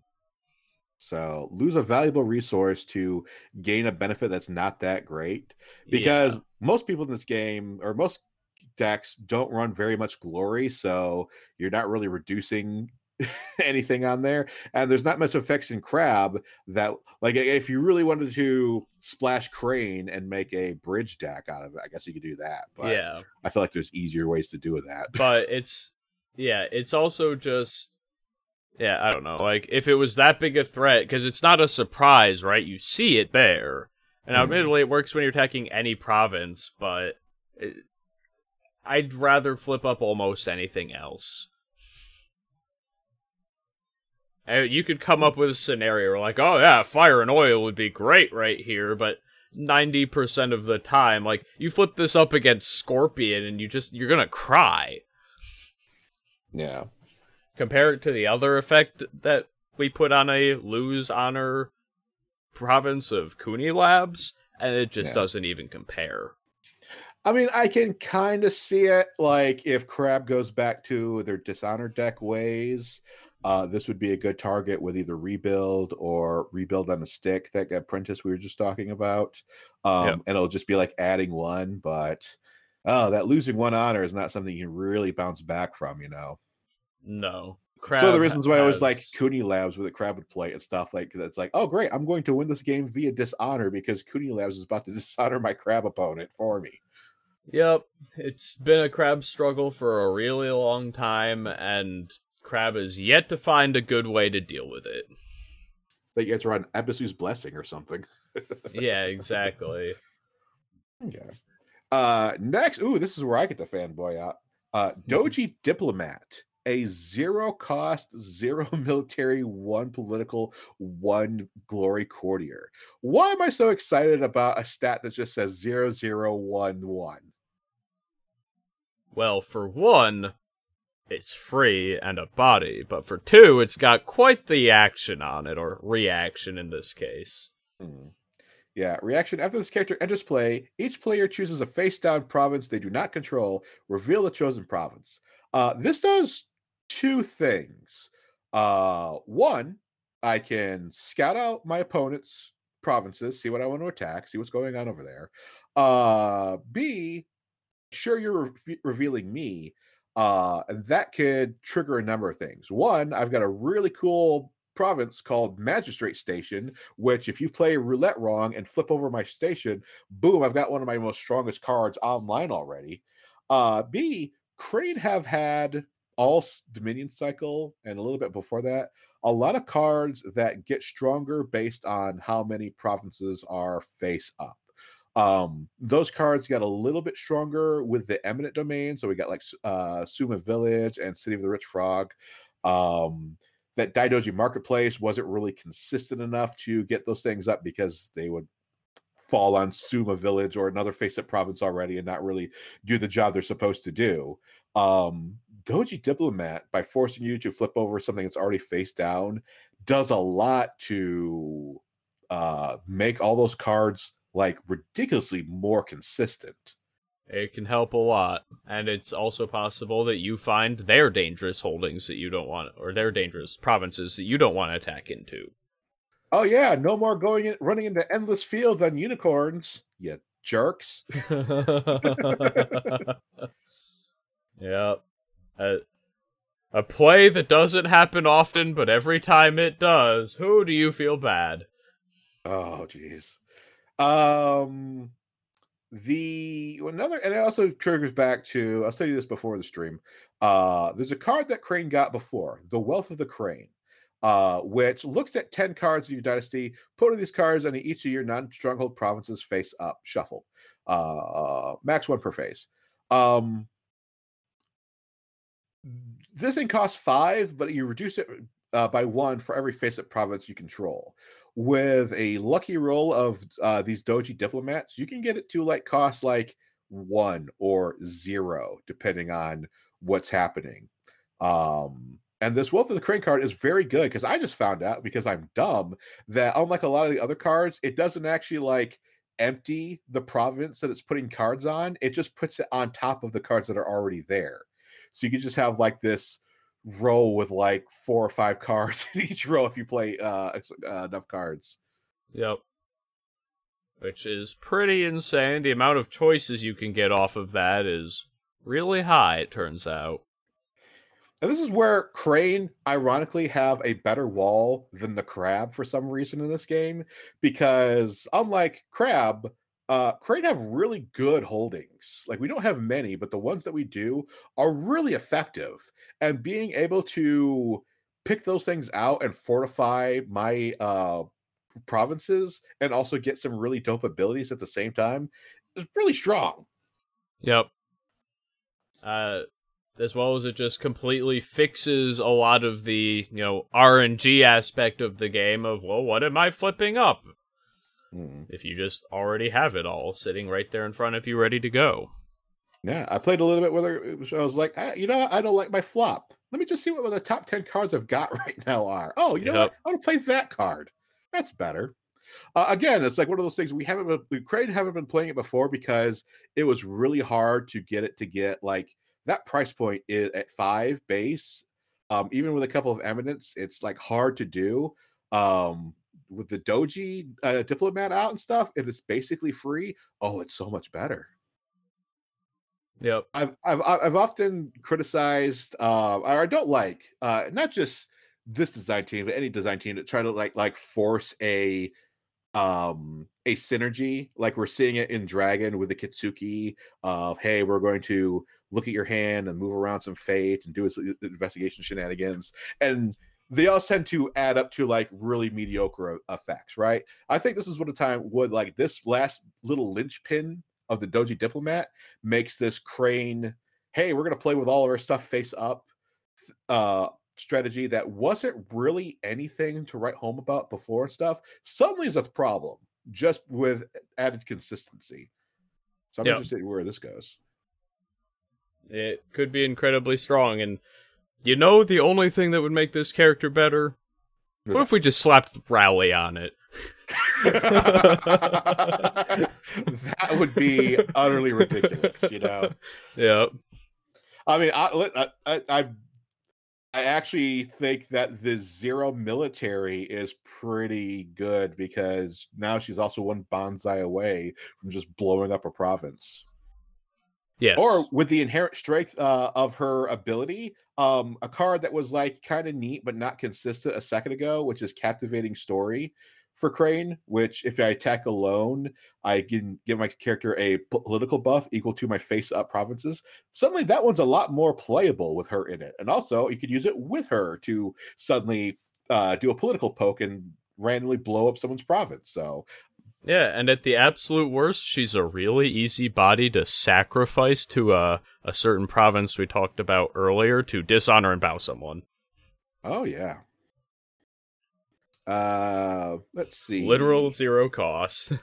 So lose a valuable resource to gain a benefit that's not that great. Because yeah. most people in this game, or most decks, don't run very much glory, so you're not really reducing anything on there. And there's not much effects in crab that like if you really wanted to splash crane and make a bridge deck out of it, I guess you could do that. But yeah, I feel like there's easier ways to do with that. But it's yeah, it's also just yeah, I don't know. Like if it was that big a threat, because it's not a surprise, right? You see it there. And mm. admittedly, it works when you're attacking any province, but it, I'd rather flip up almost anything else. And you could come up with a scenario like, oh yeah, fire and oil would be great right here, but 90% of the time, like, you flip this up against Scorpion and you just, you're gonna cry. Yeah. Compare it to the other effect that we put on a lose honor province of Kuni Labs, and it just yeah. doesn't even compare. I mean, I can kind of see it. Like if Crab goes back to their dishonor deck ways, uh, this would be a good target with either rebuild or rebuild on a stick that apprentice we were just talking about. Um, yep. and it'll just be like adding one, but oh, that losing one honor is not something you can really bounce back from, you know. No. Crab so the reasons why has... I was like Kuni Labs with a crab would play and stuff like that's like, oh great, I'm going to win this game via dishonor because Kuni Labs is about to dishonor my crab opponent for me. Yep, it's been a crab struggle for a really long time, and crab has yet to find a good way to deal with it. You have to run Ebisu's blessing or something. yeah, exactly. Okay. Uh next, ooh, this is where I get the fanboy out. Uh Doji Diplomat a zero cost, zero military, one political, one glory courtier. Why am I so excited about a stat that just says zero zero one one? Well, for one, it's free and a body, but for two, it's got quite the action on it, or reaction in this case. Hmm. Yeah, reaction after this character enters play, each player chooses a face down province they do not control, reveal the chosen province. Uh, this does two things. Uh, one, I can scout out my opponent's provinces, see what I want to attack, see what's going on over there. Uh, B, sure you're re- revealing me. Uh, and that could trigger a number of things. One, I've got a really cool province called Magistrate Station, which if you play roulette wrong and flip over my station, boom, I've got one of my most strongest cards online already. Uh, B, Crane have had all Dominion cycle and a little bit before that, a lot of cards that get stronger based on how many provinces are face up. Um, those cards got a little bit stronger with the eminent domain. So we got like uh, Suma Village and City of the Rich Frog. Um, that Daidoji Marketplace wasn't really consistent enough to get those things up because they would fall on Suma Village or another face up province already and not really do the job they're supposed to do. Um, Doji Diplomat, by forcing you to flip over something that's already face down, does a lot to uh, make all those cards like ridiculously more consistent. It can help a lot, and it's also possible that you find their dangerous holdings that you don't want, or their dangerous provinces that you don't want to attack into. Oh yeah, no more going in, running into endless fields on unicorns, you jerks. yep. A, a play that doesn't happen often, but every time it does, who do you feel bad? Oh, jeez. Um, the another, and it also triggers back to I'll say this before the stream. Uh, there's a card that Crane got before, the Wealth of the Crane, uh, which looks at 10 cards in your dynasty, putting these cards on each of your non-stronghold provinces face up, shuffle. Uh, max one per face. Um, this thing costs five, but you reduce it uh, by one for every face-up province you control. With a lucky roll of uh, these Doji diplomats, you can get it to like cost like one or zero, depending on what's happening. Um, and this Wealth of the Crane card is very good because I just found out because I'm dumb that unlike a lot of the other cards, it doesn't actually like empty the province that it's putting cards on, it just puts it on top of the cards that are already there. So you can just have like this row with like four or five cards in each row if you play uh, uh, enough cards. Yep. Which is pretty insane. The amount of choices you can get off of that is really high, it turns out. And this is where Crane, ironically, have a better wall than the Crab for some reason in this game, because unlike Crab, uh, Crane have really good holdings. Like we don't have many, but the ones that we do are really effective. And being able to pick those things out and fortify my uh provinces and also get some really dope abilities at the same time is really strong. Yep. Uh as well as it just completely fixes a lot of the, you know, RNG aspect of the game of, well, what am I flipping up? Mm. If you just already have it all sitting right there in front of you ready to go. Yeah, I played a little bit with her. I was like, I, you know, I don't like my flop. Let me just see what the top 10 cards I've got right now are. Oh, you know yep. what? I want to play that card. That's better. Uh, again, it's like one of those things we haven't been, we Crane haven't been playing it before because it was really hard to get it to get like that price point is at five base. Um, even with a couple of eminence, it's like hard to do. Um, with the Doji uh, diplomat out and stuff, and it's basically free. Oh, it's so much better. Yep. I've I've I've often criticized uh, or I don't like uh, not just this design team, but any design team that try to like like force a um a synergy like we're seeing it in dragon with the kitsuki of hey we're going to look at your hand and move around some fate and do some investigation shenanigans and they all tend to add up to like really mediocre effects right i think this is what a time would like this last little linchpin of the doji diplomat makes this crane hey we're going to play with all of our stuff face up uh strategy that wasn't really anything to write home about before and stuff suddenly is a problem just with added consistency. So I'm yep. interested in where this goes. It could be incredibly strong, and you know the only thing that would make this character better? What if we just slapped rally on it? that would be utterly ridiculous, you know. Yeah. I mean, I, I, I I actually think that the zero military is pretty good because now she's also one banzai away from just blowing up a province. Yes. Or with the inherent strength uh, of her ability, um, a card that was like kind of neat but not consistent a second ago, which is captivating story for Crane, which if I attack alone, I can give my character a political buff equal to my face up provinces. Suddenly, that one's a lot more playable with her in it. And also, you could use it with her to suddenly uh, do a political poke and randomly blow up someone's province. So, yeah, and at the absolute worst, she's a really easy body to sacrifice to a, a certain province we talked about earlier to dishonor and bow someone. Oh, yeah. Uh, let's see. Literal zero cost.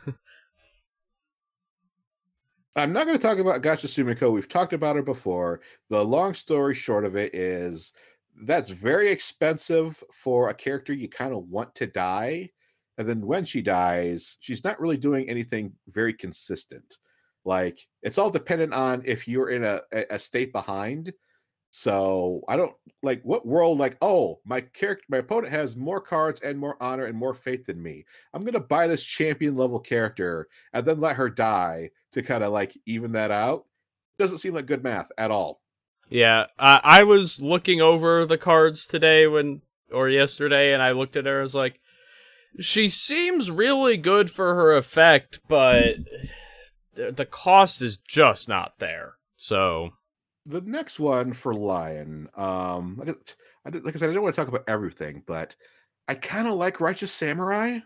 I'm not going to talk about Gacha Sumiko. We've talked about her before. The long story short of it is that's very expensive for a character you kind of want to die. And then when she dies, she's not really doing anything very consistent. Like it's all dependent on if you're in a, a state behind so I don't like what world like, oh, my character my opponent has more cards and more honor and more faith than me. I'm gonna buy this champion level character and then let her die to kind of like even that out. Doesn't seem like good math at all. Yeah. Uh, I was looking over the cards today when or yesterday and I looked at her as like she seems really good for her effect, but the cost is just not there. So the next one for Lion, um, like I, like I said, I don't want to talk about everything, but I kind of like Righteous Samurai.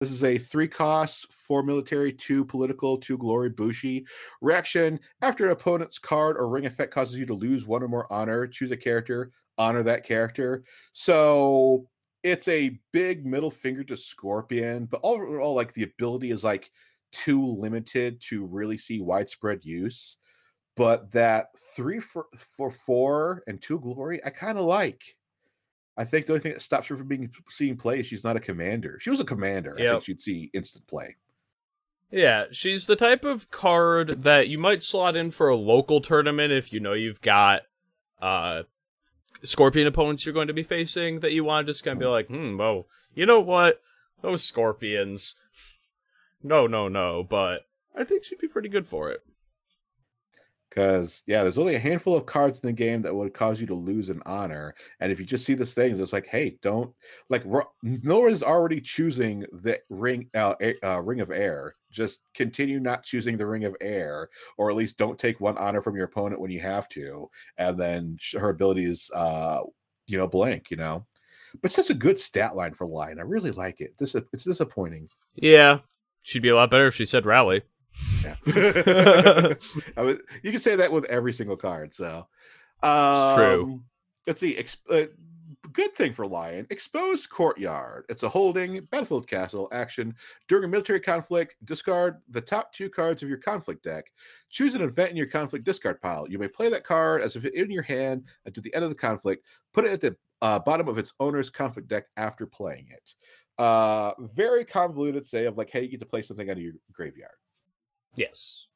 This is a three cost, four military, two political, two glory Bushi. Reaction after an opponent's card or ring effect causes you to lose one or more honor, choose a character, honor that character. So it's a big middle finger to Scorpion, but overall, like the ability is like too limited to really see widespread use but that three for, for four and two glory, I kind of like. I think the only thing that stops her from being seen play is she's not a commander. She was a commander, yep. I think she'd see instant play. Yeah, she's the type of card that you might slot in for a local tournament if you know you've got uh scorpion opponents you're going to be facing that you want to just kind of be like, hmm, well, you know what? Those scorpions. No, no, no, but I think she'd be pretty good for it. Because yeah, there's only a handful of cards in the game that would cause you to lose an honor, and if you just see this thing, it's like, hey, don't like. Nora is already choosing the ring, uh, uh, ring of air. Just continue not choosing the ring of air, or at least don't take one honor from your opponent when you have to, and then her abilities, uh, you know, blank. You know, but such a good stat line for Lion. I really like it. This it's disappointing. Yeah, she'd be a lot better if she said rally. Yeah. I was, you can say that with every single card. So, um, it's true. Let's see. Exp- uh, good thing for Lion. Exposed Courtyard. It's a holding battlefield castle action. During a military conflict, discard the top two cards of your conflict deck. Choose an event in your conflict discard pile. You may play that card as if it in your hand until the end of the conflict. Put it at the uh, bottom of its owner's conflict deck after playing it. Uh, very convoluted say of like, hey, you get to play something out of your graveyard. Yes.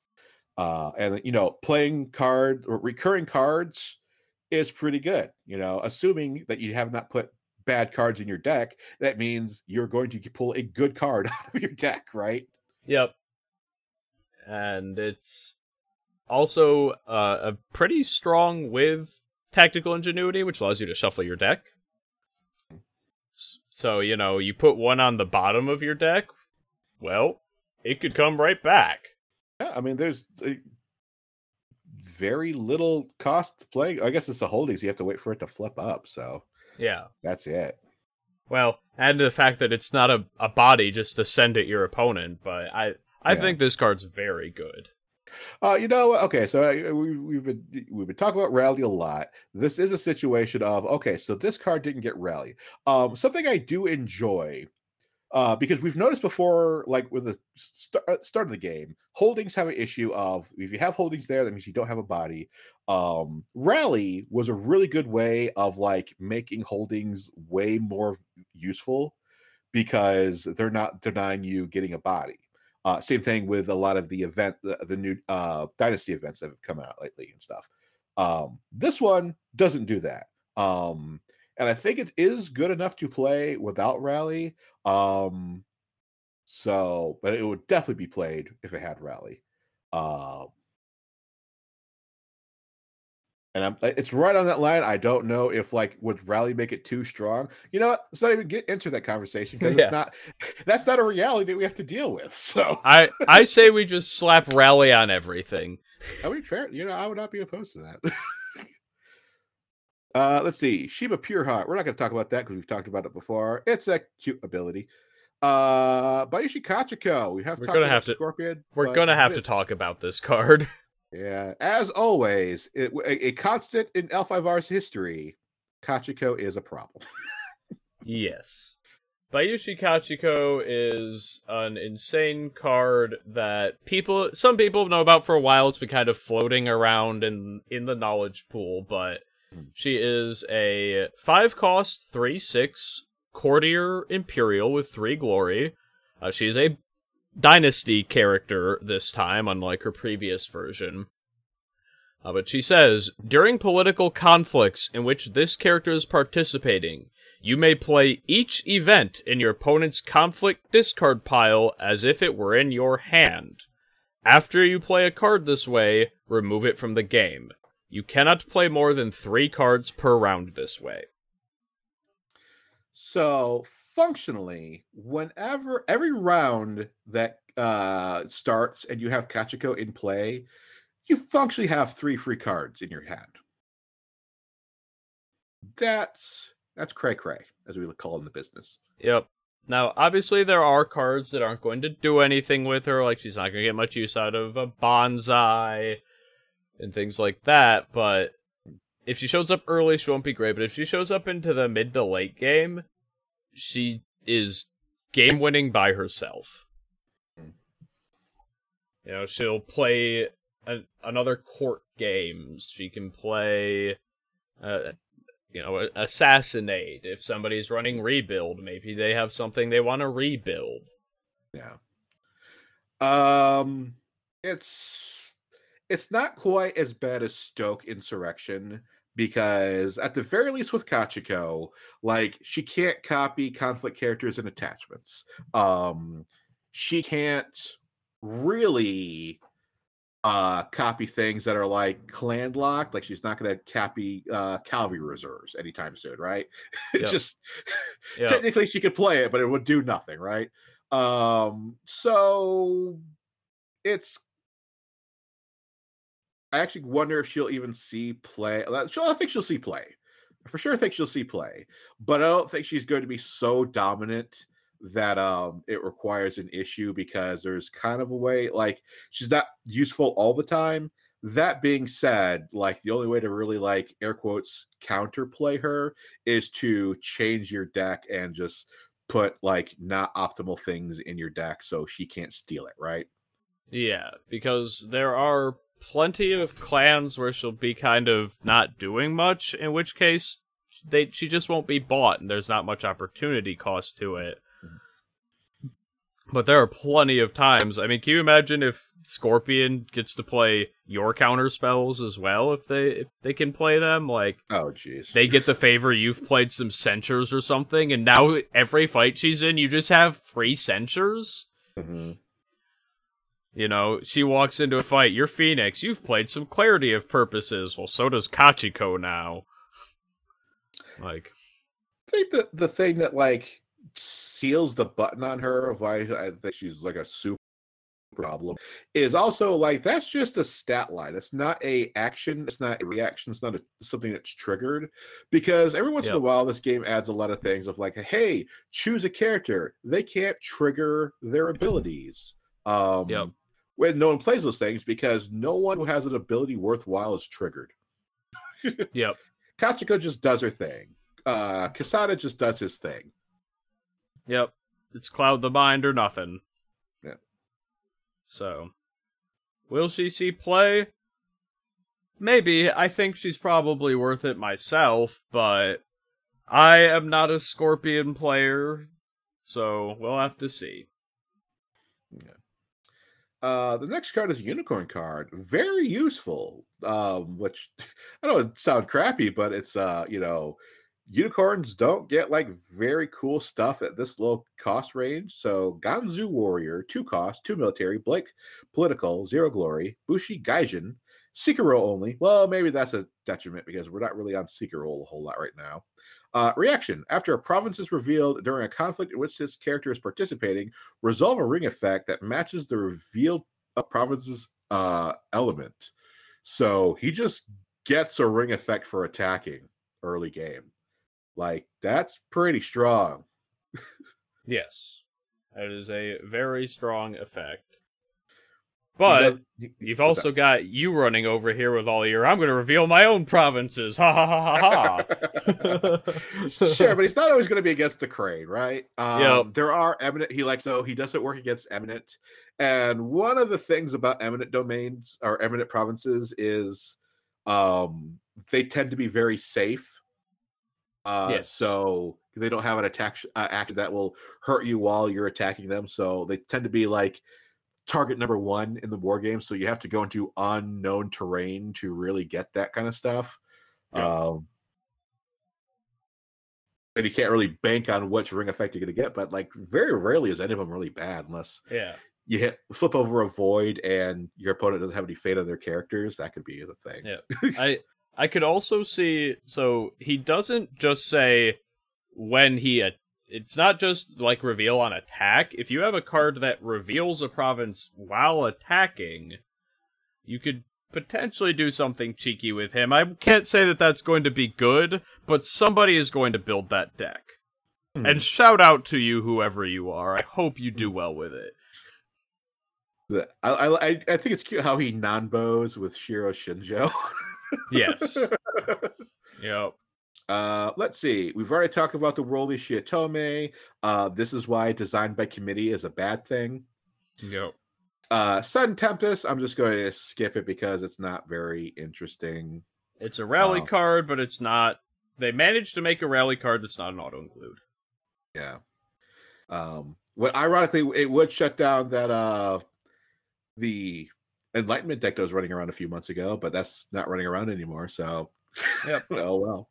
Uh, and you know, playing card or recurring cards is pretty good. You know, assuming that you have not put bad cards in your deck, that means you're going to pull a good card out of your deck, right? Yep. And it's also uh, a pretty strong with tactical ingenuity, which allows you to shuffle your deck. So, you know, you put one on the bottom of your deck, well, it could come right back. Yeah, I mean, there's very little cost to play. I guess it's the holdings. You have to wait for it to flip up. So yeah, that's it. Well, and the fact that it's not a, a body just to send at your opponent, but I I yeah. think this card's very good. Uh, you know, okay, so we, we've been we've been talking about rally a lot. This is a situation of okay, so this card didn't get rally. Um, something I do enjoy uh, because we've noticed before, like with the st- uh, start of the game, holdings have an issue of if you have holdings there, that means you don't have a body. Um, rally was a really good way of like making holdings way more useful because they're not denying you getting a body. Uh, same thing with a lot of the event, the, the new uh, dynasty events that have come out lately and stuff. Um, this one doesn't do that. Um, and I think it is good enough to play without rally. Um, so, but it would definitely be played if it had rally. Uh, and I'm, it's right on that line. I don't know if like would rally make it too strong. You know, what? let's not even get into that conversation because yeah. it's not. That's not a reality that we have to deal with. So I I say we just slap rally on everything. I mean, fair. You know, I would not be opposed to that. Uh, let's see. Shiba Pure Heart. We're not going to talk about that because we've talked about it before. It's a cute ability. Uh, Bayushi Kachiko. We have we're gonna have to, Scorpion. We're gonna have to talk about this card. Yeah, as always, it, a, a constant in L5R's history. Kachiko is a problem. yes. Bayushi Kachiko is an insane card that people, some people know about for a while. It's been kind of floating around in in the knowledge pool, but. She is a five cost, three six courtier imperial with three glory. Uh, she's a dynasty character this time, unlike her previous version. Uh, but she says during political conflicts in which this character is participating, you may play each event in your opponent's conflict discard pile as if it were in your hand. After you play a card this way, remove it from the game. You cannot play more than three cards per round this way. So functionally, whenever every round that uh, starts and you have Kachiko in play, you functionally have three free cards in your hand. That's that's cray cray, as we call it in the business. Yep. Now, obviously, there are cards that aren't going to do anything with her, like she's not going to get much use out of a banzai and things like that. But if she shows up early, she won't be great. But if she shows up into the mid to late game, she is game winning by herself. You know, she'll play a, another court games. She can play, uh, you know, assassinate. If somebody's running rebuild, maybe they have something they want to rebuild. Yeah. Um, it's it's not quite as bad as Stoke Insurrection because at the very least with Kachiko, like she can't copy conflict characters and attachments. Um, she can't really uh copy things that are like clan locked like she's not going to copy uh cavalry reserves anytime soon right Yep. just Yep. technically she could play it but it would do nothing right um so it's i actually wonder if she'll even see play she'll, i think she'll see play. I for sure I think she'll see play but i don't think she's going to be so dominant that um it requires an issue because there's kind of a way like she's not useful all the time. That being said like the only way to really like air quotes counterplay her is to change your deck and just put like not optimal things in your deck so she can't steal it right? Yeah, because there are plenty of clans where she'll be kind of not doing much, in which case they she just won't be bought and there's not much opportunity cost to it. But there are plenty of times. I mean, can you imagine if Scorpion gets to play your counter spells as well if they if they can play them? Like oh jeez they get the favor you've played some censures or something, and now every fight she's in, you just have free censures. Mhm. You know, she walks into a fight. You're Phoenix. You've played some clarity of purposes. Well, so does Kachiko now. Like, I think that the thing that like seals the button on her of why I think she's like a super problem is also like that's just a stat line. It's not a action. It's not a reaction. It's not a, something that's triggered because every once in a while this game adds a lot of things of like, hey, choose a character. They can't trigger their abilities. Um, Yep. When no one plays those things because no one who has an ability worthwhile is triggered. yep, Kachiko just does her thing. Uh, Kisada just does his thing. yep. It's cloud the mind or nothing. Yeah. So, will she see play? Maybe. I think she's probably worth it myself, but I am not a Scorpion player, so we'll have to see. Uh, the next card is unicorn card, very useful. Um, which I know sound crappy, but it's uh, you know, unicorns don't get like very cool stuff at this low cost range. So Ganzu Warrior, two cost, two military, Blake political, zero glory, Bushi Gaijin, Seeker role only. Well, maybe that's a detriment because we're not really on Seeker role a whole lot right now. Uh, reaction after a province is revealed during a conflict in which this character is participating, resolve a ring effect that matches the revealed uh, province's uh, element. So he just gets a ring effect for attacking early game. Like that's pretty strong. Yes. That is a very strong effect. He But does- he- he- you've also got you running over here with all your I'm going to reveal my own provinces. Ha ha ha ha ha. sure, but he's not always going to be against the crane, right? Um, Yep. There are eminent. He likes so he doesn't work against eminent. And one of the things about eminent domains or eminent provinces is um, they tend to be very safe. Uh, Yes. So they don't have an attack uh, action that will hurt you while you're attacking them. So they tend to be like target number one in the war game. So you have to go into unknown terrain to really get that kind of stuff. Yeah. Um, and you can't really bank on which ring effect you're going to get, but like very rarely is any of them really bad unless yeah. you hit flip over a void and your opponent doesn't have any fate on their characters. That could be the thing. Yeah. I I could also see so he doesn't just say when he it's not just like reveal on attack. If you have a card that reveals a province while attacking, you could potentially do something cheeky with him. I can't say that that's going to be good, but somebody is going to build that deck. Hmm. And shout out to you, whoever you are. I hope you do well with it. I, I I- I think it's cute how he non bows with Shiro Shinjo. Yes. yep. Uh, let's see. We've already talked about the worldly Shiotome. Uh, this is why designed by committee is a bad thing. Yep. Uh, Sudden Tempest. I'm just going to skip it because it's not very interesting. It's a rally Wow. card, but it's not. They managed to make a rally card that's not an auto include. Yeah. Um, what ironically, it would shut down that uh the Enlightenment deck that was running around a few months ago, but that's not running around anymore. So, Yep. oh well.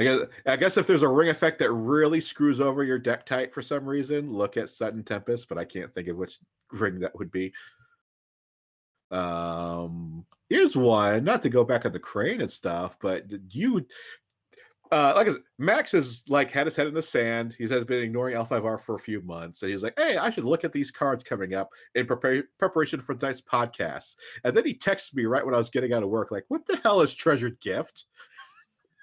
I guess I guess if there's a ring effect that really screws over your deck type for some reason, look at Sudden Tempest, but I can't think of which ring that would be. Um, here's one. Not to go back on the crane and stuff, but you uh, like I said, Max has like had his head in the sand. He has been ignoring L5R for a few months, and he's like, "Hey, I should look at these cards coming up in prepar- preparation for tonight's podcast." And then he texts me right when I was getting out of work, like, "What the hell is Treasured Gift?"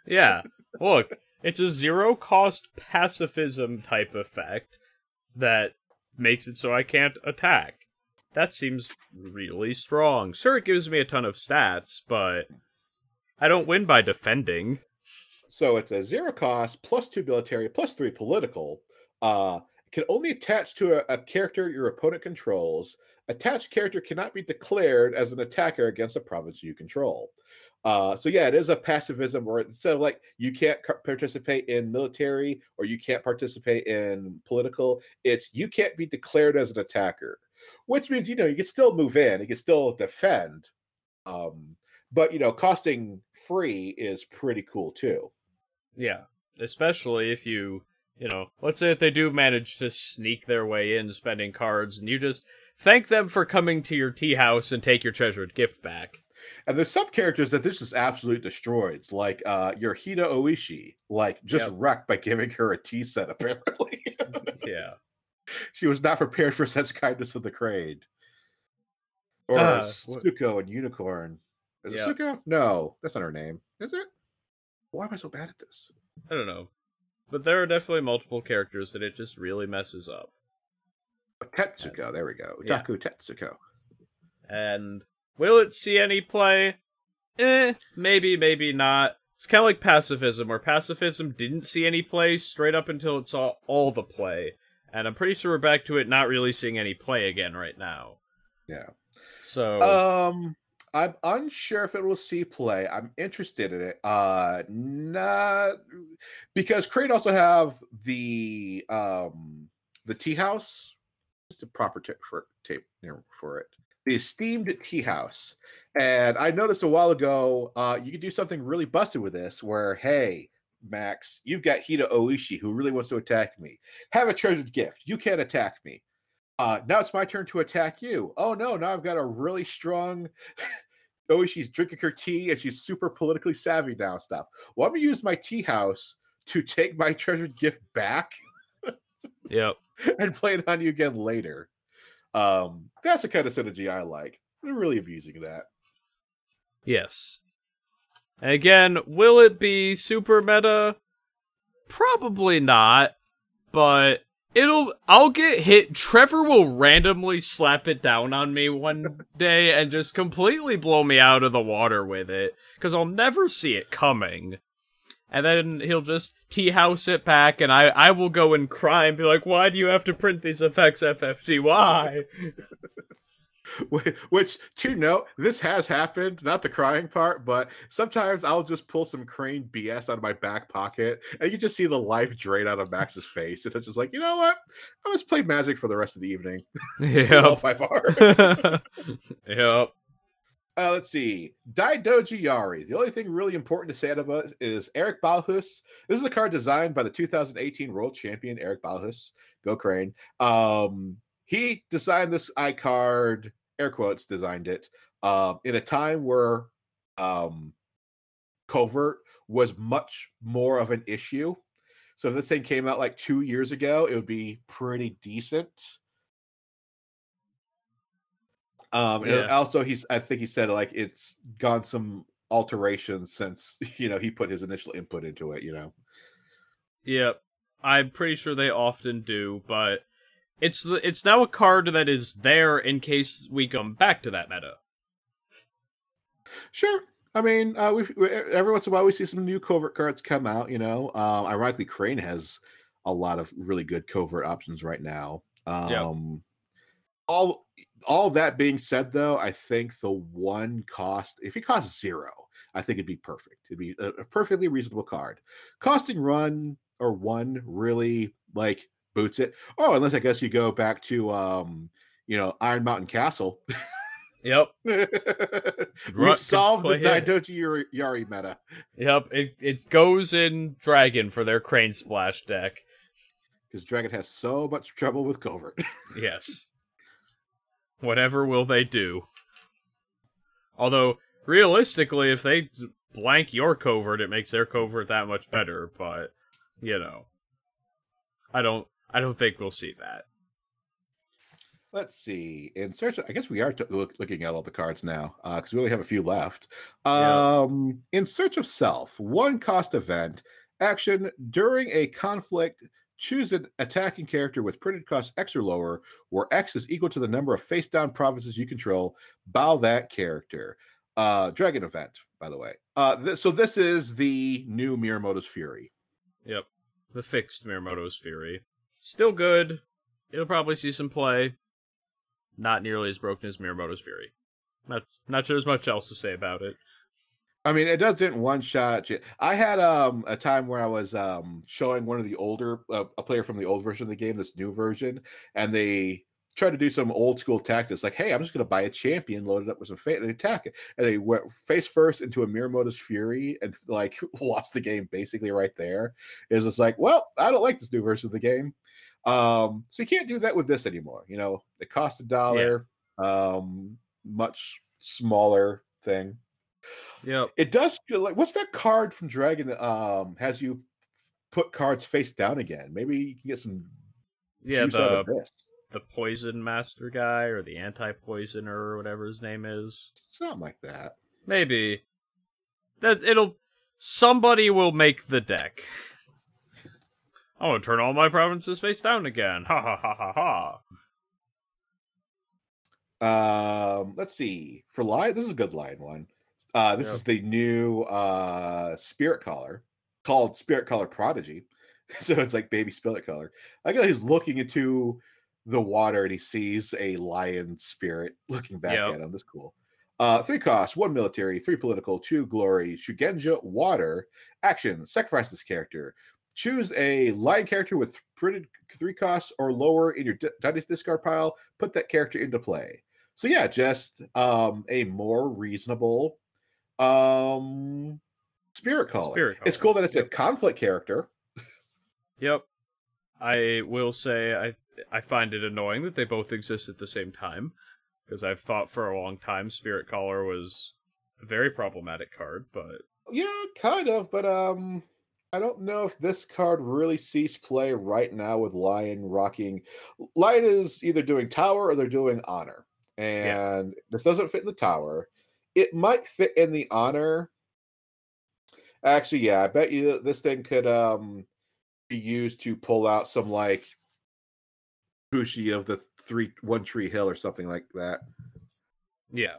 Yeah. Look, it's a zero cost pacifism type effect that makes it so I can't attack. That seems really strong. Sure, it gives me a ton of stats, but I don't win by defending. So it's a zero cost plus two military plus three political. Uh, can only attach to a, a character your opponent controls. Attached character cannot be declared as an attacker against a province you control. Uh, so yeah, it is a pacifism where instead of like you can't participate in military or you can't participate in political, it's you can't be declared as an attacker, which means you know you can still move in, you can still defend, um, but you know costing free is pretty cool too. Yeah. Especially if you, you know, let's say if they do manage to sneak their way in spending cards and you just thank them for coming to your tea house and take your treasured gift back. And there's some characters that this is absolutely destroyed. It's like uh your O-Ushi, like just Yep. wrecked by giving her a tea set, apparently. Yeah. she was not prepared for such kindness of the crane. Or Uh, what- and Unicorn. Is Yeah. it Suko? No, that's not her name. Is it? Why am I so bad at this? I don't know. But there are definitely multiple characters that it just really messes up. Tetsuko, there we go. Yeah. Utaku Tetsuko. And will it see any play? Eh, maybe, maybe not. It's kind of like pacifism, where pacifism didn't see any play straight up until it saw all the play. And I'm pretty sure we're back to it not really seeing any play again right now. Yeah. So, Um, I'm unsure if it will see play. I'm interested in it. Uh, not because Crane also have the um the tea house. It's the proper tape for tape for it. The esteemed tea house. And I noticed a while ago, uh, you could do something really busted with this. Where hey, Max, you've got Hida O-Ushi who really wants to attack me. Have a treasured gift. You can't attack me. Uh, now it's my turn to attack you. Oh no, now I've got a really strong. she's drinking her tea and she's super politically savvy now. Stuff. Well, I'm gonna use my tea house to take my treasured gift back yep. and play it on you again later. Um, that's the kind of synergy I like. I'm really abusing that. Yes. And again, will it be super meta? Probably not, but it'll I'll get hit. Trevor will randomly slap it down on me one day and just completely blow me out of the water with it cuz I'll never see it coming. And then he'll just tea house it back and I I will go and cry and be like, "Why do you have to print these effects FFG? Why?" Which, to note, this has happened, not the crying part, but sometimes I'll just pull some crane BS out of my back pocket and you just see the life drain out of Max's face. And it's just like, you know what? I just play magic for the rest of the evening. yep. Five bar. yep. Uh, let's see. Daidoji Yari. The only thing really important to say about is Eric Balhus. This is a card designed by the 2018 World Champion Eric Balhus. Go Crane. Um, he designed this eye card, air quotes, designed it um, in a time where um, covert was much more of an issue. So if this thing came out like two years ago, it would be pretty decent. Um, and also he's I think he said like it's gone some alterations since you know he put his initial input into it, you know. Yep. I'm pretty sure they often do, but it's the it's now a card that is there in case we come back to that meta. Sure. I mean, uh, we've we, every once in a while we see some new covert cards come out. You know, um, ironically, Crane has a lot of really good covert options right now. Um. All all that being said, though, I think the one cost, if it costs zero, I think it'd be perfect. It'd be a, a perfectly reasonable card. Costing run or one really like boots it. Oh, unless I guess you go back to um, you know, Iron Mountain Castle. Yep. We've solved the Daidoji Yari, Yari meta. Yep, it it goes in Dragon for their Crane Splash deck. Because Dragon has so much trouble with Covert. yes. Whatever will they do? Although, realistically, if they blank your covert, it makes their covert that much better, but you know. I don't I don't think we'll see that. Let's see. In search, of, I guess we are t- look, looking at all the cards now because uh, we only have a few left. Um, yeah. In search of self, one cost event action during a conflict. Choose an attacking character with printed cost X or lower, where X is equal to the number of face down provinces you control. Bow that character. Uh, Dragon event, by the way. Uh, th- so this is the new Miyamoto's Fury. Yep, the fixed Miyamoto's Fury. Still good. It'll probably see some play not nearly as broken as Miyamoto's Fury. Not not sure there's much else to say about it. I mean, it doesn't one shot. I had um a time where I was um showing one of the older uh, a player from the old version of the game, this new version, and they tried to do some old school tactics, like, "Hey, I'm just going to buy a champion, load it up with some fate, and attack it." And they went face first into a Miyamoto's Fury and like lost the game basically right there. It was just like, "Well, I don't like this new version of the game." Um, so you can't do that with this anymore. You know, it costs a dollar, yeah. um, much smaller thing. Yeah, it does feel like what's that card from Dragon? Um, has you put cards face down again? Maybe you can get some. Yeah, the the poison master guy or the anti poisoner or whatever his name is. Something like that. Maybe that it'll somebody will make the deck. I'm gonna turn all my provinces face down again. Ha ha ha ha ha. Um, let's see. For lion, this is a good lion one. Uh, this is the new uh spirit caller called Spirit Caller Prodigy. so it's like baby spirit caller. I guess he's looking into the water and he sees a lion spirit looking back yep. at him. That's cool. Uh, three costs, one military, three political, two glory, Shugenja water, action, sacrifice this character. Choose a lion character with printed three costs or lower in your Dynasty discard pile. Put that character into play. So yeah, just um, a more reasonable um, spirit Caller. Spirit caller. It's cool that it's yep. a conflict character. Yep. I will say I I find it annoying that they both exist at the same time because I've thought for a long time Spirit Caller was a very problematic card, but yeah, kind of, but um I don't know if this card really sees play right now with Lion rocking. Lion is either doing tower or they're doing honor. And yeah. this doesn't fit in the tower. It might fit in the honor. Actually, yeah, I bet you this thing could um be used to pull out some like Bushi of the three one tree hill or something like that. Yeah.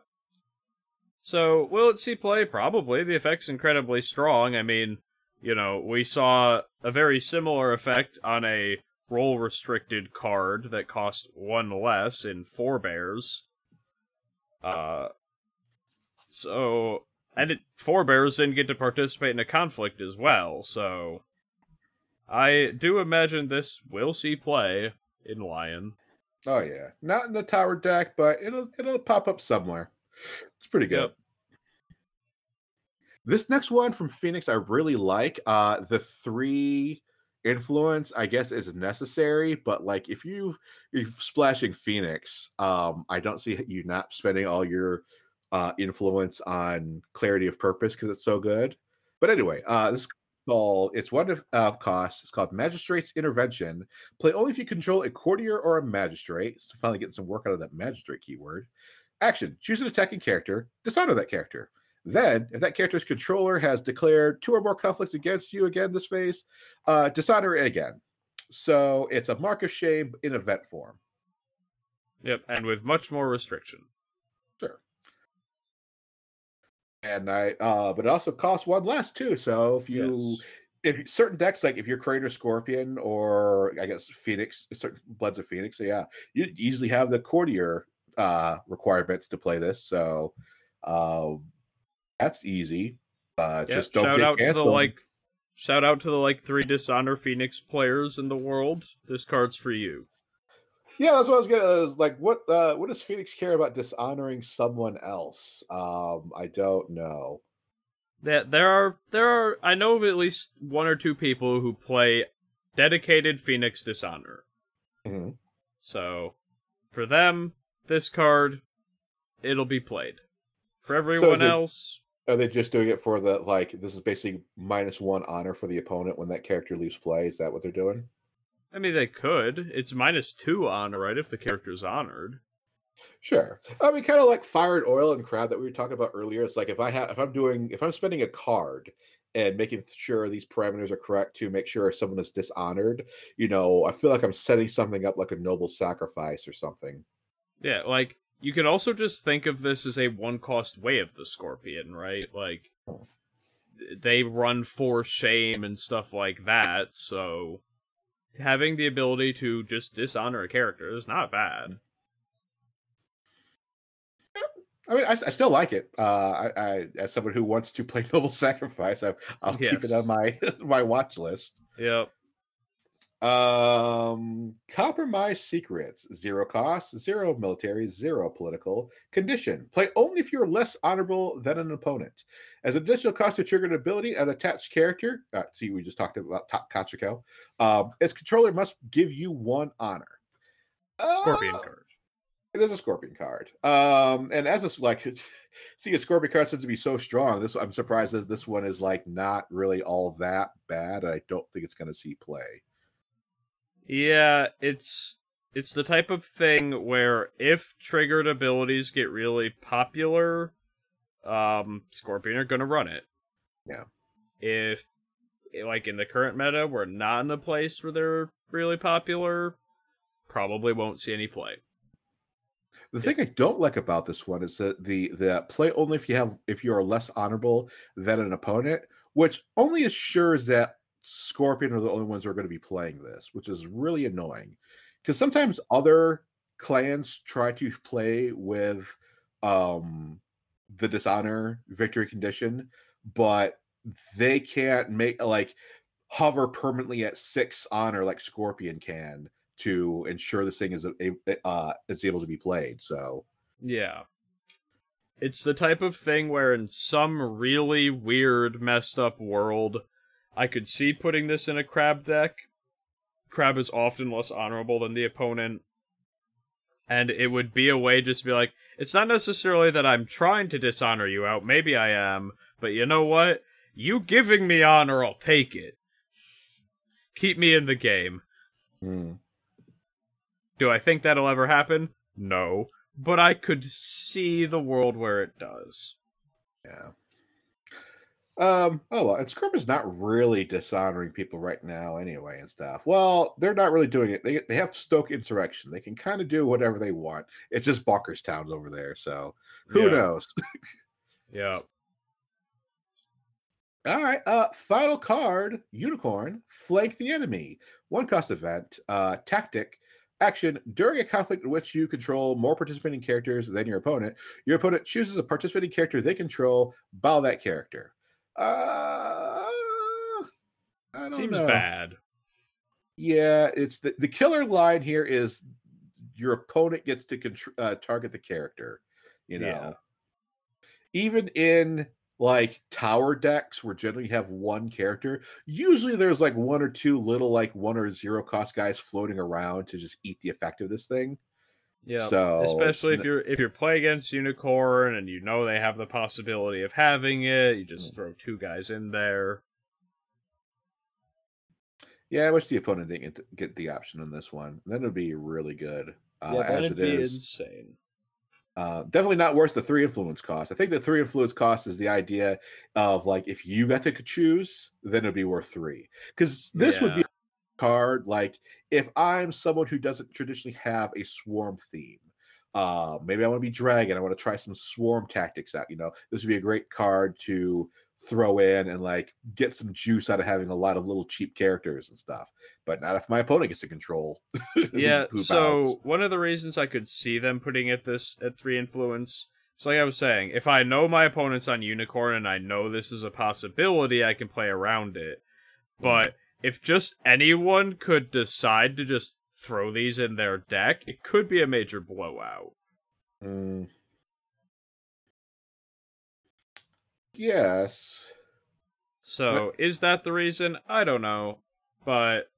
So will it see play? Probably. The effect's incredibly strong. I mean, you know, we saw a very similar effect on a role restricted card that cost one less in Forebears. Uh, so, and it, Forebears didn't get to participate in a conflict as well, so I do imagine this will see play in Lion. Oh yeah, not in the tower deck, but it'll it'll pop up somewhere. It's pretty good. Yep. This next one from Phoenix, I really like. Uh, the three influence, I guess, is necessary, but like if you you're splashing Phoenix, um, I don't see you not spending all your uh influence on clarity of purpose because it's so good. But anyway, uh, this called it's one of uh, cost. It's called Magistrate's Intervention. Play only if you control a courtier or a magistrate. So finally getting some work out of that magistrate keyword. Action: Choose an attacking character. Dishonor that character. Then, if that character's controller has declared two or more conflicts against you again this phase, uh, dishonor it again. So it's a mark of shame in event form. Yep, and with much more restriction. Sure. And I, uh, but it also costs one less too. So if you, yes. if certain decks like if you're Crane or Scorpion or I guess Phoenix, certain Bloods of Phoenix, so yeah, you easily have the courtier uh requirements to play this. So, um, that's easy. Uh, just don't shout out canceled. to the like. Shout out to the like three dishonor Phoenix players in the world. This card's for you. Yeah, that's what I was gonna uh, like. What uh, what does Phoenix care about dishonoring someone else? Um, I don't know. That there are there are I know of at least one or two people who play dedicated Phoenix Dishonor. Mhm. So, for them, this card, it'll be played. For everyone it- else, Are they just doing it for the like? This is basically minus one honor for the opponent when that character leaves play. Is that what they're doing? I mean, they could. It's minus two honor, right? If the character's honored. Sure. I mean, kind of like fire and oil and crab that we were talking about earlier. It's like if I have, if I'm doing, if I'm spending a card and making sure these parameters are correct to make sure someone is dishonored, you know, I feel like I'm setting something up like a noble sacrifice or something. Yeah, like you could also just think of this as a one cost way of the scorpion, right? Like they run for shame and stuff like that, so having the ability to just dishonor a character is not bad. I mean, I, I still like it. Uh, I, I, as someone who wants to play noble sacrifice, I, I'll keep it on my my watch list. Yep. Um, compromise secrets, zero cost, zero military, zero political condition. Play only if you're less honorable than an opponent. As additional cost to trigger an ability, an attached character. Uh, see, we just talked about Ta- Kachiko. Um, its controller must give you one honor. Scorpion Uh, card. It is a scorpion card. Um, and as it's like, see, a scorpion card seems to be so strong. This I'm surprised that this one is like not really all that bad. I don't think it's going to see play. Yeah, it's it's the type of thing where if triggered abilities get really popular, um, Scorpion are gonna run it. Yeah. If like in the current meta, we're not in a place where they're really popular, probably won't see any play. The thing I don't like about this one is that the the play only if you have if you are less honorable than an opponent, which only assures that Scorpion are the only ones who are going to be playing this, which is really annoying. Because sometimes other clans try to play with um the dishonor victory condition, but they can't make like hover permanently at six honor like Scorpion can to ensure this thing is uh is able to be played. So Yeah. It's the type of thing where in some really weird, messed up world, I could see putting this in a crab deck. Crab is often less honorable than the opponent. And it would be a way just to be like, it's not necessarily that I'm trying to dishonor you out, maybe I am, but you know what? You giving me honor, I'll take it. Keep me in the game. hmm. Do I think that'll ever happen? No. But I could see the world where it does. yeah. Um. Oh well, and Scorpion's not really dishonoring people right now, anyway, and stuff. Well, they're not really doing it. They they have Stoke Insurrection. They can kind of do whatever they want. It's just Bonkers Town's over there, so who Yeah. knows? Yeah. All right. Uh, final card, Unicorn, flank the enemy. One cost event, uh, tactic, action. During a conflict in which you control more participating characters than your opponent, your opponent chooses a participating character they control, bow that character. Uh, I don't Seems know. bad. Yeah, it's the, the killer line here is your opponent gets to contr- uh, target the character. You know, Yeah. even in like tower decks where generally you have one character, usually there's like one or two little like one or zero cost guys floating around to just eat the effect of this thing. Yeah. So Especially if you're if you're playing against Unicorn and you know they have the possibility of having it, you just throw two guys in there. Yeah, I wish the opponent didn't get, the option on this one. Then it would be really good. Uh, yeah, as it be is. insane. Uh, definitely not worth the three influence cost. I think the three influence cost is the idea of like if you got to choose, then it'd be worth three. Because this would be Yeah. Card like if I'm someone who doesn't traditionally have a swarm theme. Uh, maybe I want to be dragon. I want to try some swarm tactics out. You know, this would be a great card to throw in and like get some juice out of having a lot of little cheap characters and stuff. But not if my opponent gets to control. Yeah, so bows. one of the reasons I could see them putting it this at three influence, it's like I was saying, if I know my opponent's on Unicorn and I know this is a possibility, I can play around it. But if just anyone could decide to just throw these in their deck, it could be a major blowout. Mm. Yes. So, is that the reason? I don't know. But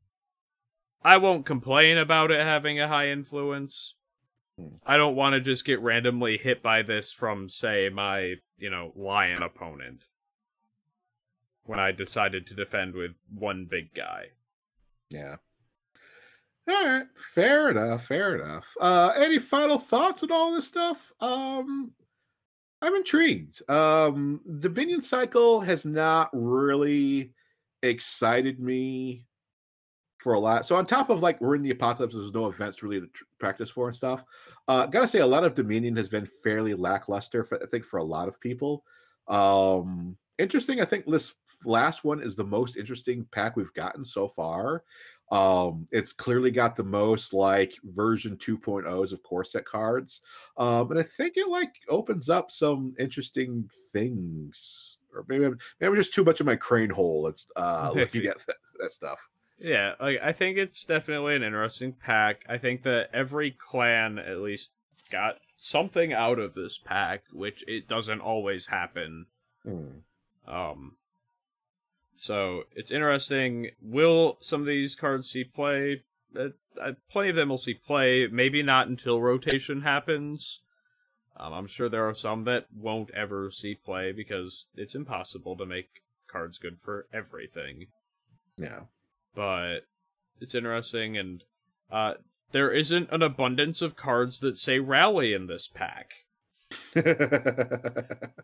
I won't complain about it having a high influence. Hmm. I don't want to just get randomly hit by this from, say, my, you know, lion opponent. When I decided to defend with one big guy. Yeah. All right, fair enough, fair enough. Uh any final thoughts on all this stuff? Um I'm intrigued. Um the Dominion cycle has not really excited me for a lot. So on top of like we're in the apocalypse, there's no events really to tr- practice for and stuff. Uh gotta say a lot of Dominion has been fairly lackluster for I think for a lot of people. Um interesting, I think this last one is the most interesting pack we've gotten so far. Um, it's clearly got the most like version 2.0s of core set cards. Um, and I think it like opens up some interesting things. Or maybe I'm, maybe I'm just too much of my crane hole. It's uh looking at that, that stuff. Yeah, like I think it's definitely an interesting pack. I think that every clan at least got something out of this pack, which it doesn't always happen. Hmm. Um so it's interesting. Will some of these cards see play? Uh, uh, plenty of them will see play. Maybe not until rotation happens. Um, I'm sure there are some that won't ever see play because it's impossible to make cards good for everything. Yeah. But it's interesting, and uh, there isn't an abundance of cards that say rally in this pack.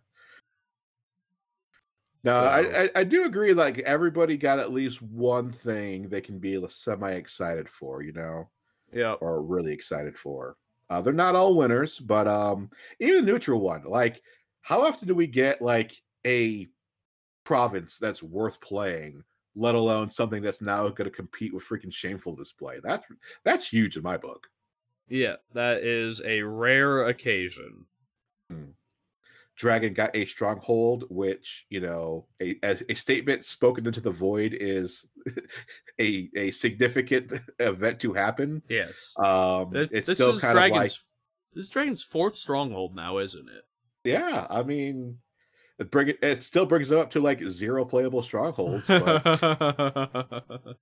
No, So- I, I I do agree. Like everybody got at least one thing they can be semi excited for, you know, Yeah, or really excited for. Uh, they're not all winners, but um, even the neutral one. Like, how often do we get like a province that's worth playing, let alone something that's now going to compete with freaking shameful display? That's that's huge in my book. yeah, that is a rare occasion. Dragon got a stronghold, which you know, a a statement spoken into the void is a a significant event to happen. Yes, Um, This- it's this still kind Dragon's. of like, This is Dragon's fourth stronghold now, isn't it? yeah. I mean, it bring it, it still brings it up to like zero playable strongholds. But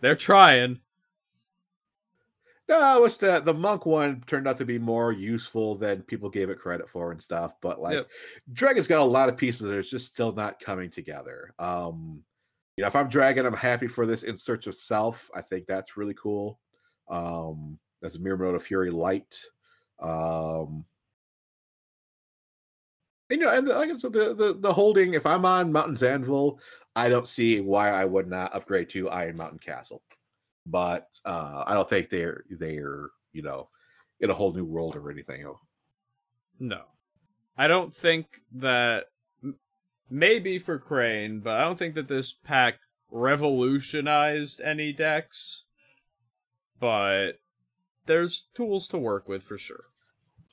They're trying. No, it's the the monk one turned out to be more useful than people gave it credit for and stuff. But like, Yep. Dragon's got a lot of pieces that are just still not coming together. Um, you know, if I'm Dragon, I'm happy for this in search of self. I think that's really cool. Um, there's a Miyamoto's Fury Light. Um, and, you know, and the, like I said, the, the the holding. If I'm on Mountain's Anvil, I don't see why I would not upgrade to Iron Mountain Castle. But uh, I don't think they're they're you know in a whole new world or anything. No, I don't think that. Maybe for Crane, but I don't think that this pack revolutionized any decks. But there's tools to work with for sure.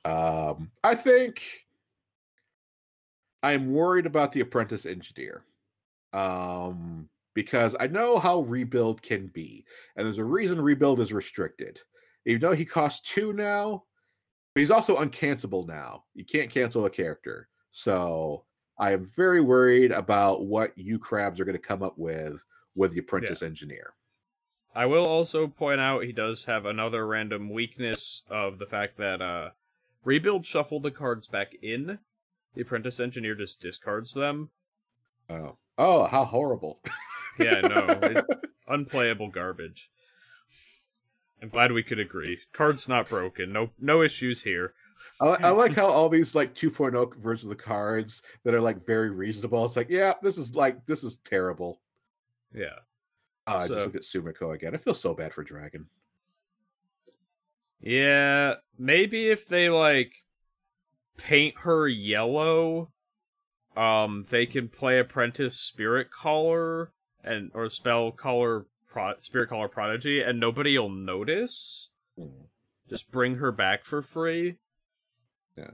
Um, I think I'm worried about the apprentice engineer. Um, because I know how rebuild can be, and there's a reason rebuild is restricted. Even though he costs two now, but he's also uncancelable now. You can't cancel a character. So I am very worried about what you crabs are going to come up with with the apprentice engineer. I will also point out he does have another random weakness of the fact that uh rebuild shuffle the cards back in. The apprentice engineer just discards them. Oh, oh, how horrible! Yeah, no, it, unplayable garbage. I'm glad we could agree. Card's not broken. No, no issues here. I, I like how all these like 2.0 versions of the cards that are like very reasonable. It's like, yeah, this is like this is terrible. Yeah, Uh, I So- just look at Sumiko again. I feel so bad for Dragon. yeah. Maybe if they like paint her yellow, um, they can play apprentice spirit caller and or spell caller pro- spirit caller prodigy, and nobody'll notice. Hmm. Just bring her back for free. Yeah.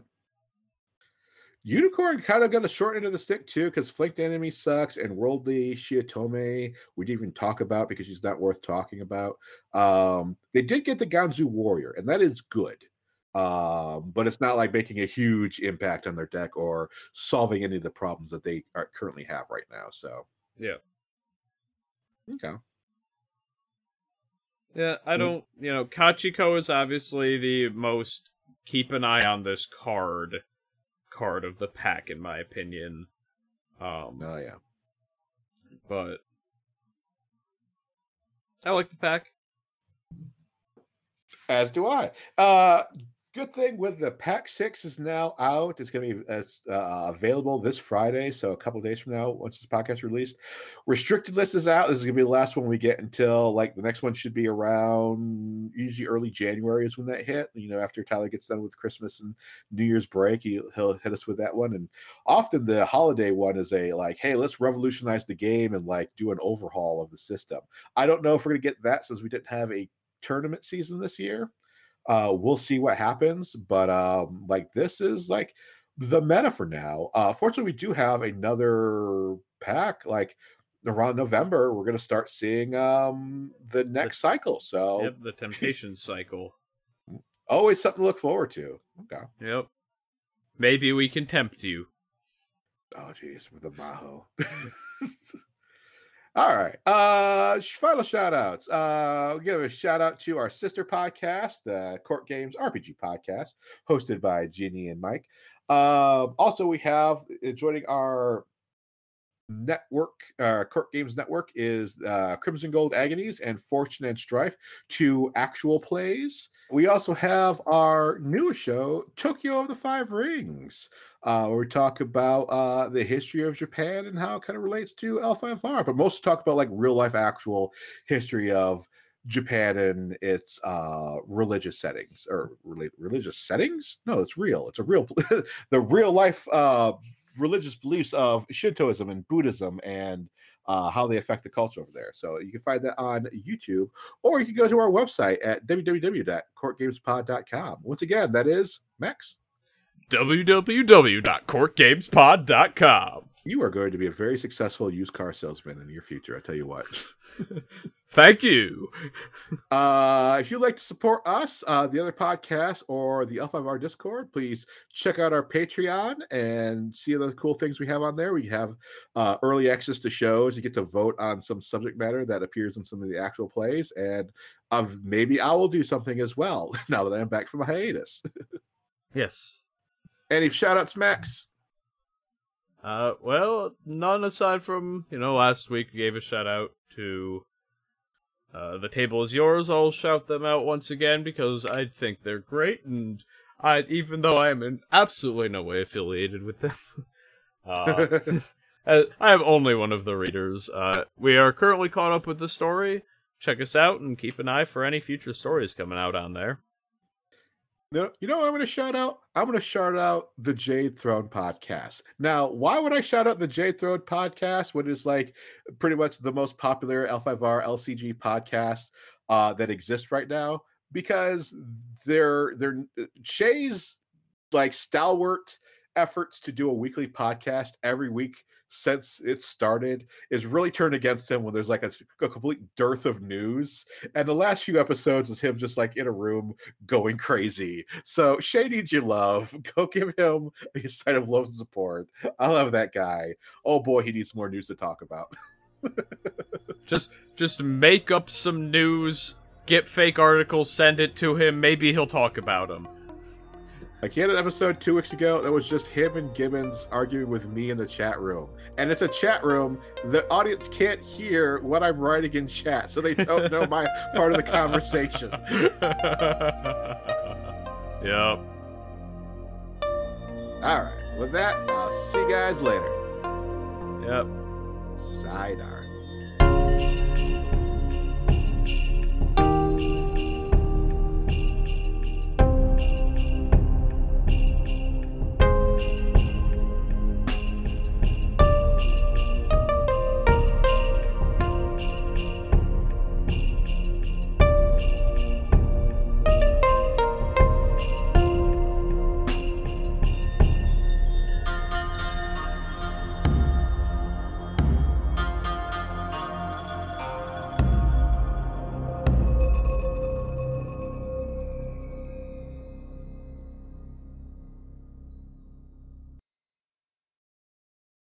Unicorn kind of got a short end of the stick too, because Flanked Enemy sucks, and Worldly Shiotome we didn't even talk about because she's not worth talking about. Um, they did get the Ganzu Warrior, and that is good. Um, but it's not like making a huge impact on their deck or solving any of the problems that they are currently have right now. So Yeah. Okay. Yeah, I Mm. don't. You know, Kachiko is obviously the most keep an eye on this card card of the pack, in my opinion. Um, Oh yeah. but I like the pack. As do I. Uh, good thing with the pack six is now out. It's going to be uh, available this Friday, so a couple days from now, once this podcast released. Restricted list is out. This is going to be the last one we get until like the next one should be around usually early January is when that hit. You know, after Tyler gets done with Christmas and New Year's break, he, he'll hit us with that one. And often the holiday one is a like, hey, let's revolutionize the game and like do an overhaul of the system. I don't know if we're going to get that since we didn't have a tournament season this year. Uh, we'll see what happens, but um, like this is like the meta for now. Uh, fortunately, we do have another pack. Like around November, we're gonna start seeing um the next cycle. So Yep, the temptation cycle. always something to look forward to. Okay. Yep. Maybe we can tempt you. Oh jeez, with the Maho. All right. Uh final shout outs. Uh we'll give a shout out to our sister podcast, the Court Games RPG podcast, hosted by Ginny and Mike. Um also we have uh, joining our network, uh Court Games network is uh Crimson Gold Agonies and Fortune and Strife, two actual plays. We also have our newest show, Tokyo of the Five Rings uh, where we talk about uh, the history of Japan and how it kind of relates to L5R, but mostly talk about like real life, actual history of Japan and its uh, religious settings or rela- religious settings. No, it's real. It's a real, the real life uh, religious beliefs of Shintoism and Buddhism and uh, how they affect the culture over there. So you can find that on YouTube, or you can go to our website at www.courtgamespod.com. Once again, that is Max. www.courtgamespod.com. You are going to be a very successful used car salesman in your future. I tell you what. Thank you. Uh, if you'd like to support us, uh, the other podcast, or the L5R Discord, please check out our Patreon and see the cool things we have on there. We have uh, early access to shows. You get to vote on some subject matter that appears in some of the actual plays, and of maybe I will do something as well now that I'm back from a hiatus. Yes. Any shout outs, Max? Uh, well, none aside from you know last week we gave a shout out to uh, the table is yours. I'll shout them out once again because I think they're great, and I even though I am in absolutely no way affiliated with them, uh, I am only one of the readers. Uh, we are currently caught up with the story. Check us out and keep an eye for any future stories coming out on there. You know I'm going to shout out? I'm going to shout out the Jade Throne podcast. Now, why would I shout out the Jade Throne podcast when it's like pretty much the most popular L5R LCG podcast uh, that exists right now? Because they're they're Shay's like stalwart efforts to do a weekly podcast every week since it started is really turned against him when there's like a, a complete dearth of news. And the last few episodes is him just like in a room going crazy. So Shay needs your love. Go give him a sign of love and support. I love that guy. Oh boy, he needs more news to talk about. Just just make up some news, get fake articles, send it to him. Maybe he'll talk about them. Like he had an episode two weeks ago that was just him and Gibbons arguing with me in the chat room. And it's a chat room. The audience can't hear what I'm writing in chat, so they don't know my part of the conversation. yep. All right. With that, I'll see you guys later. Yep. Sidearm.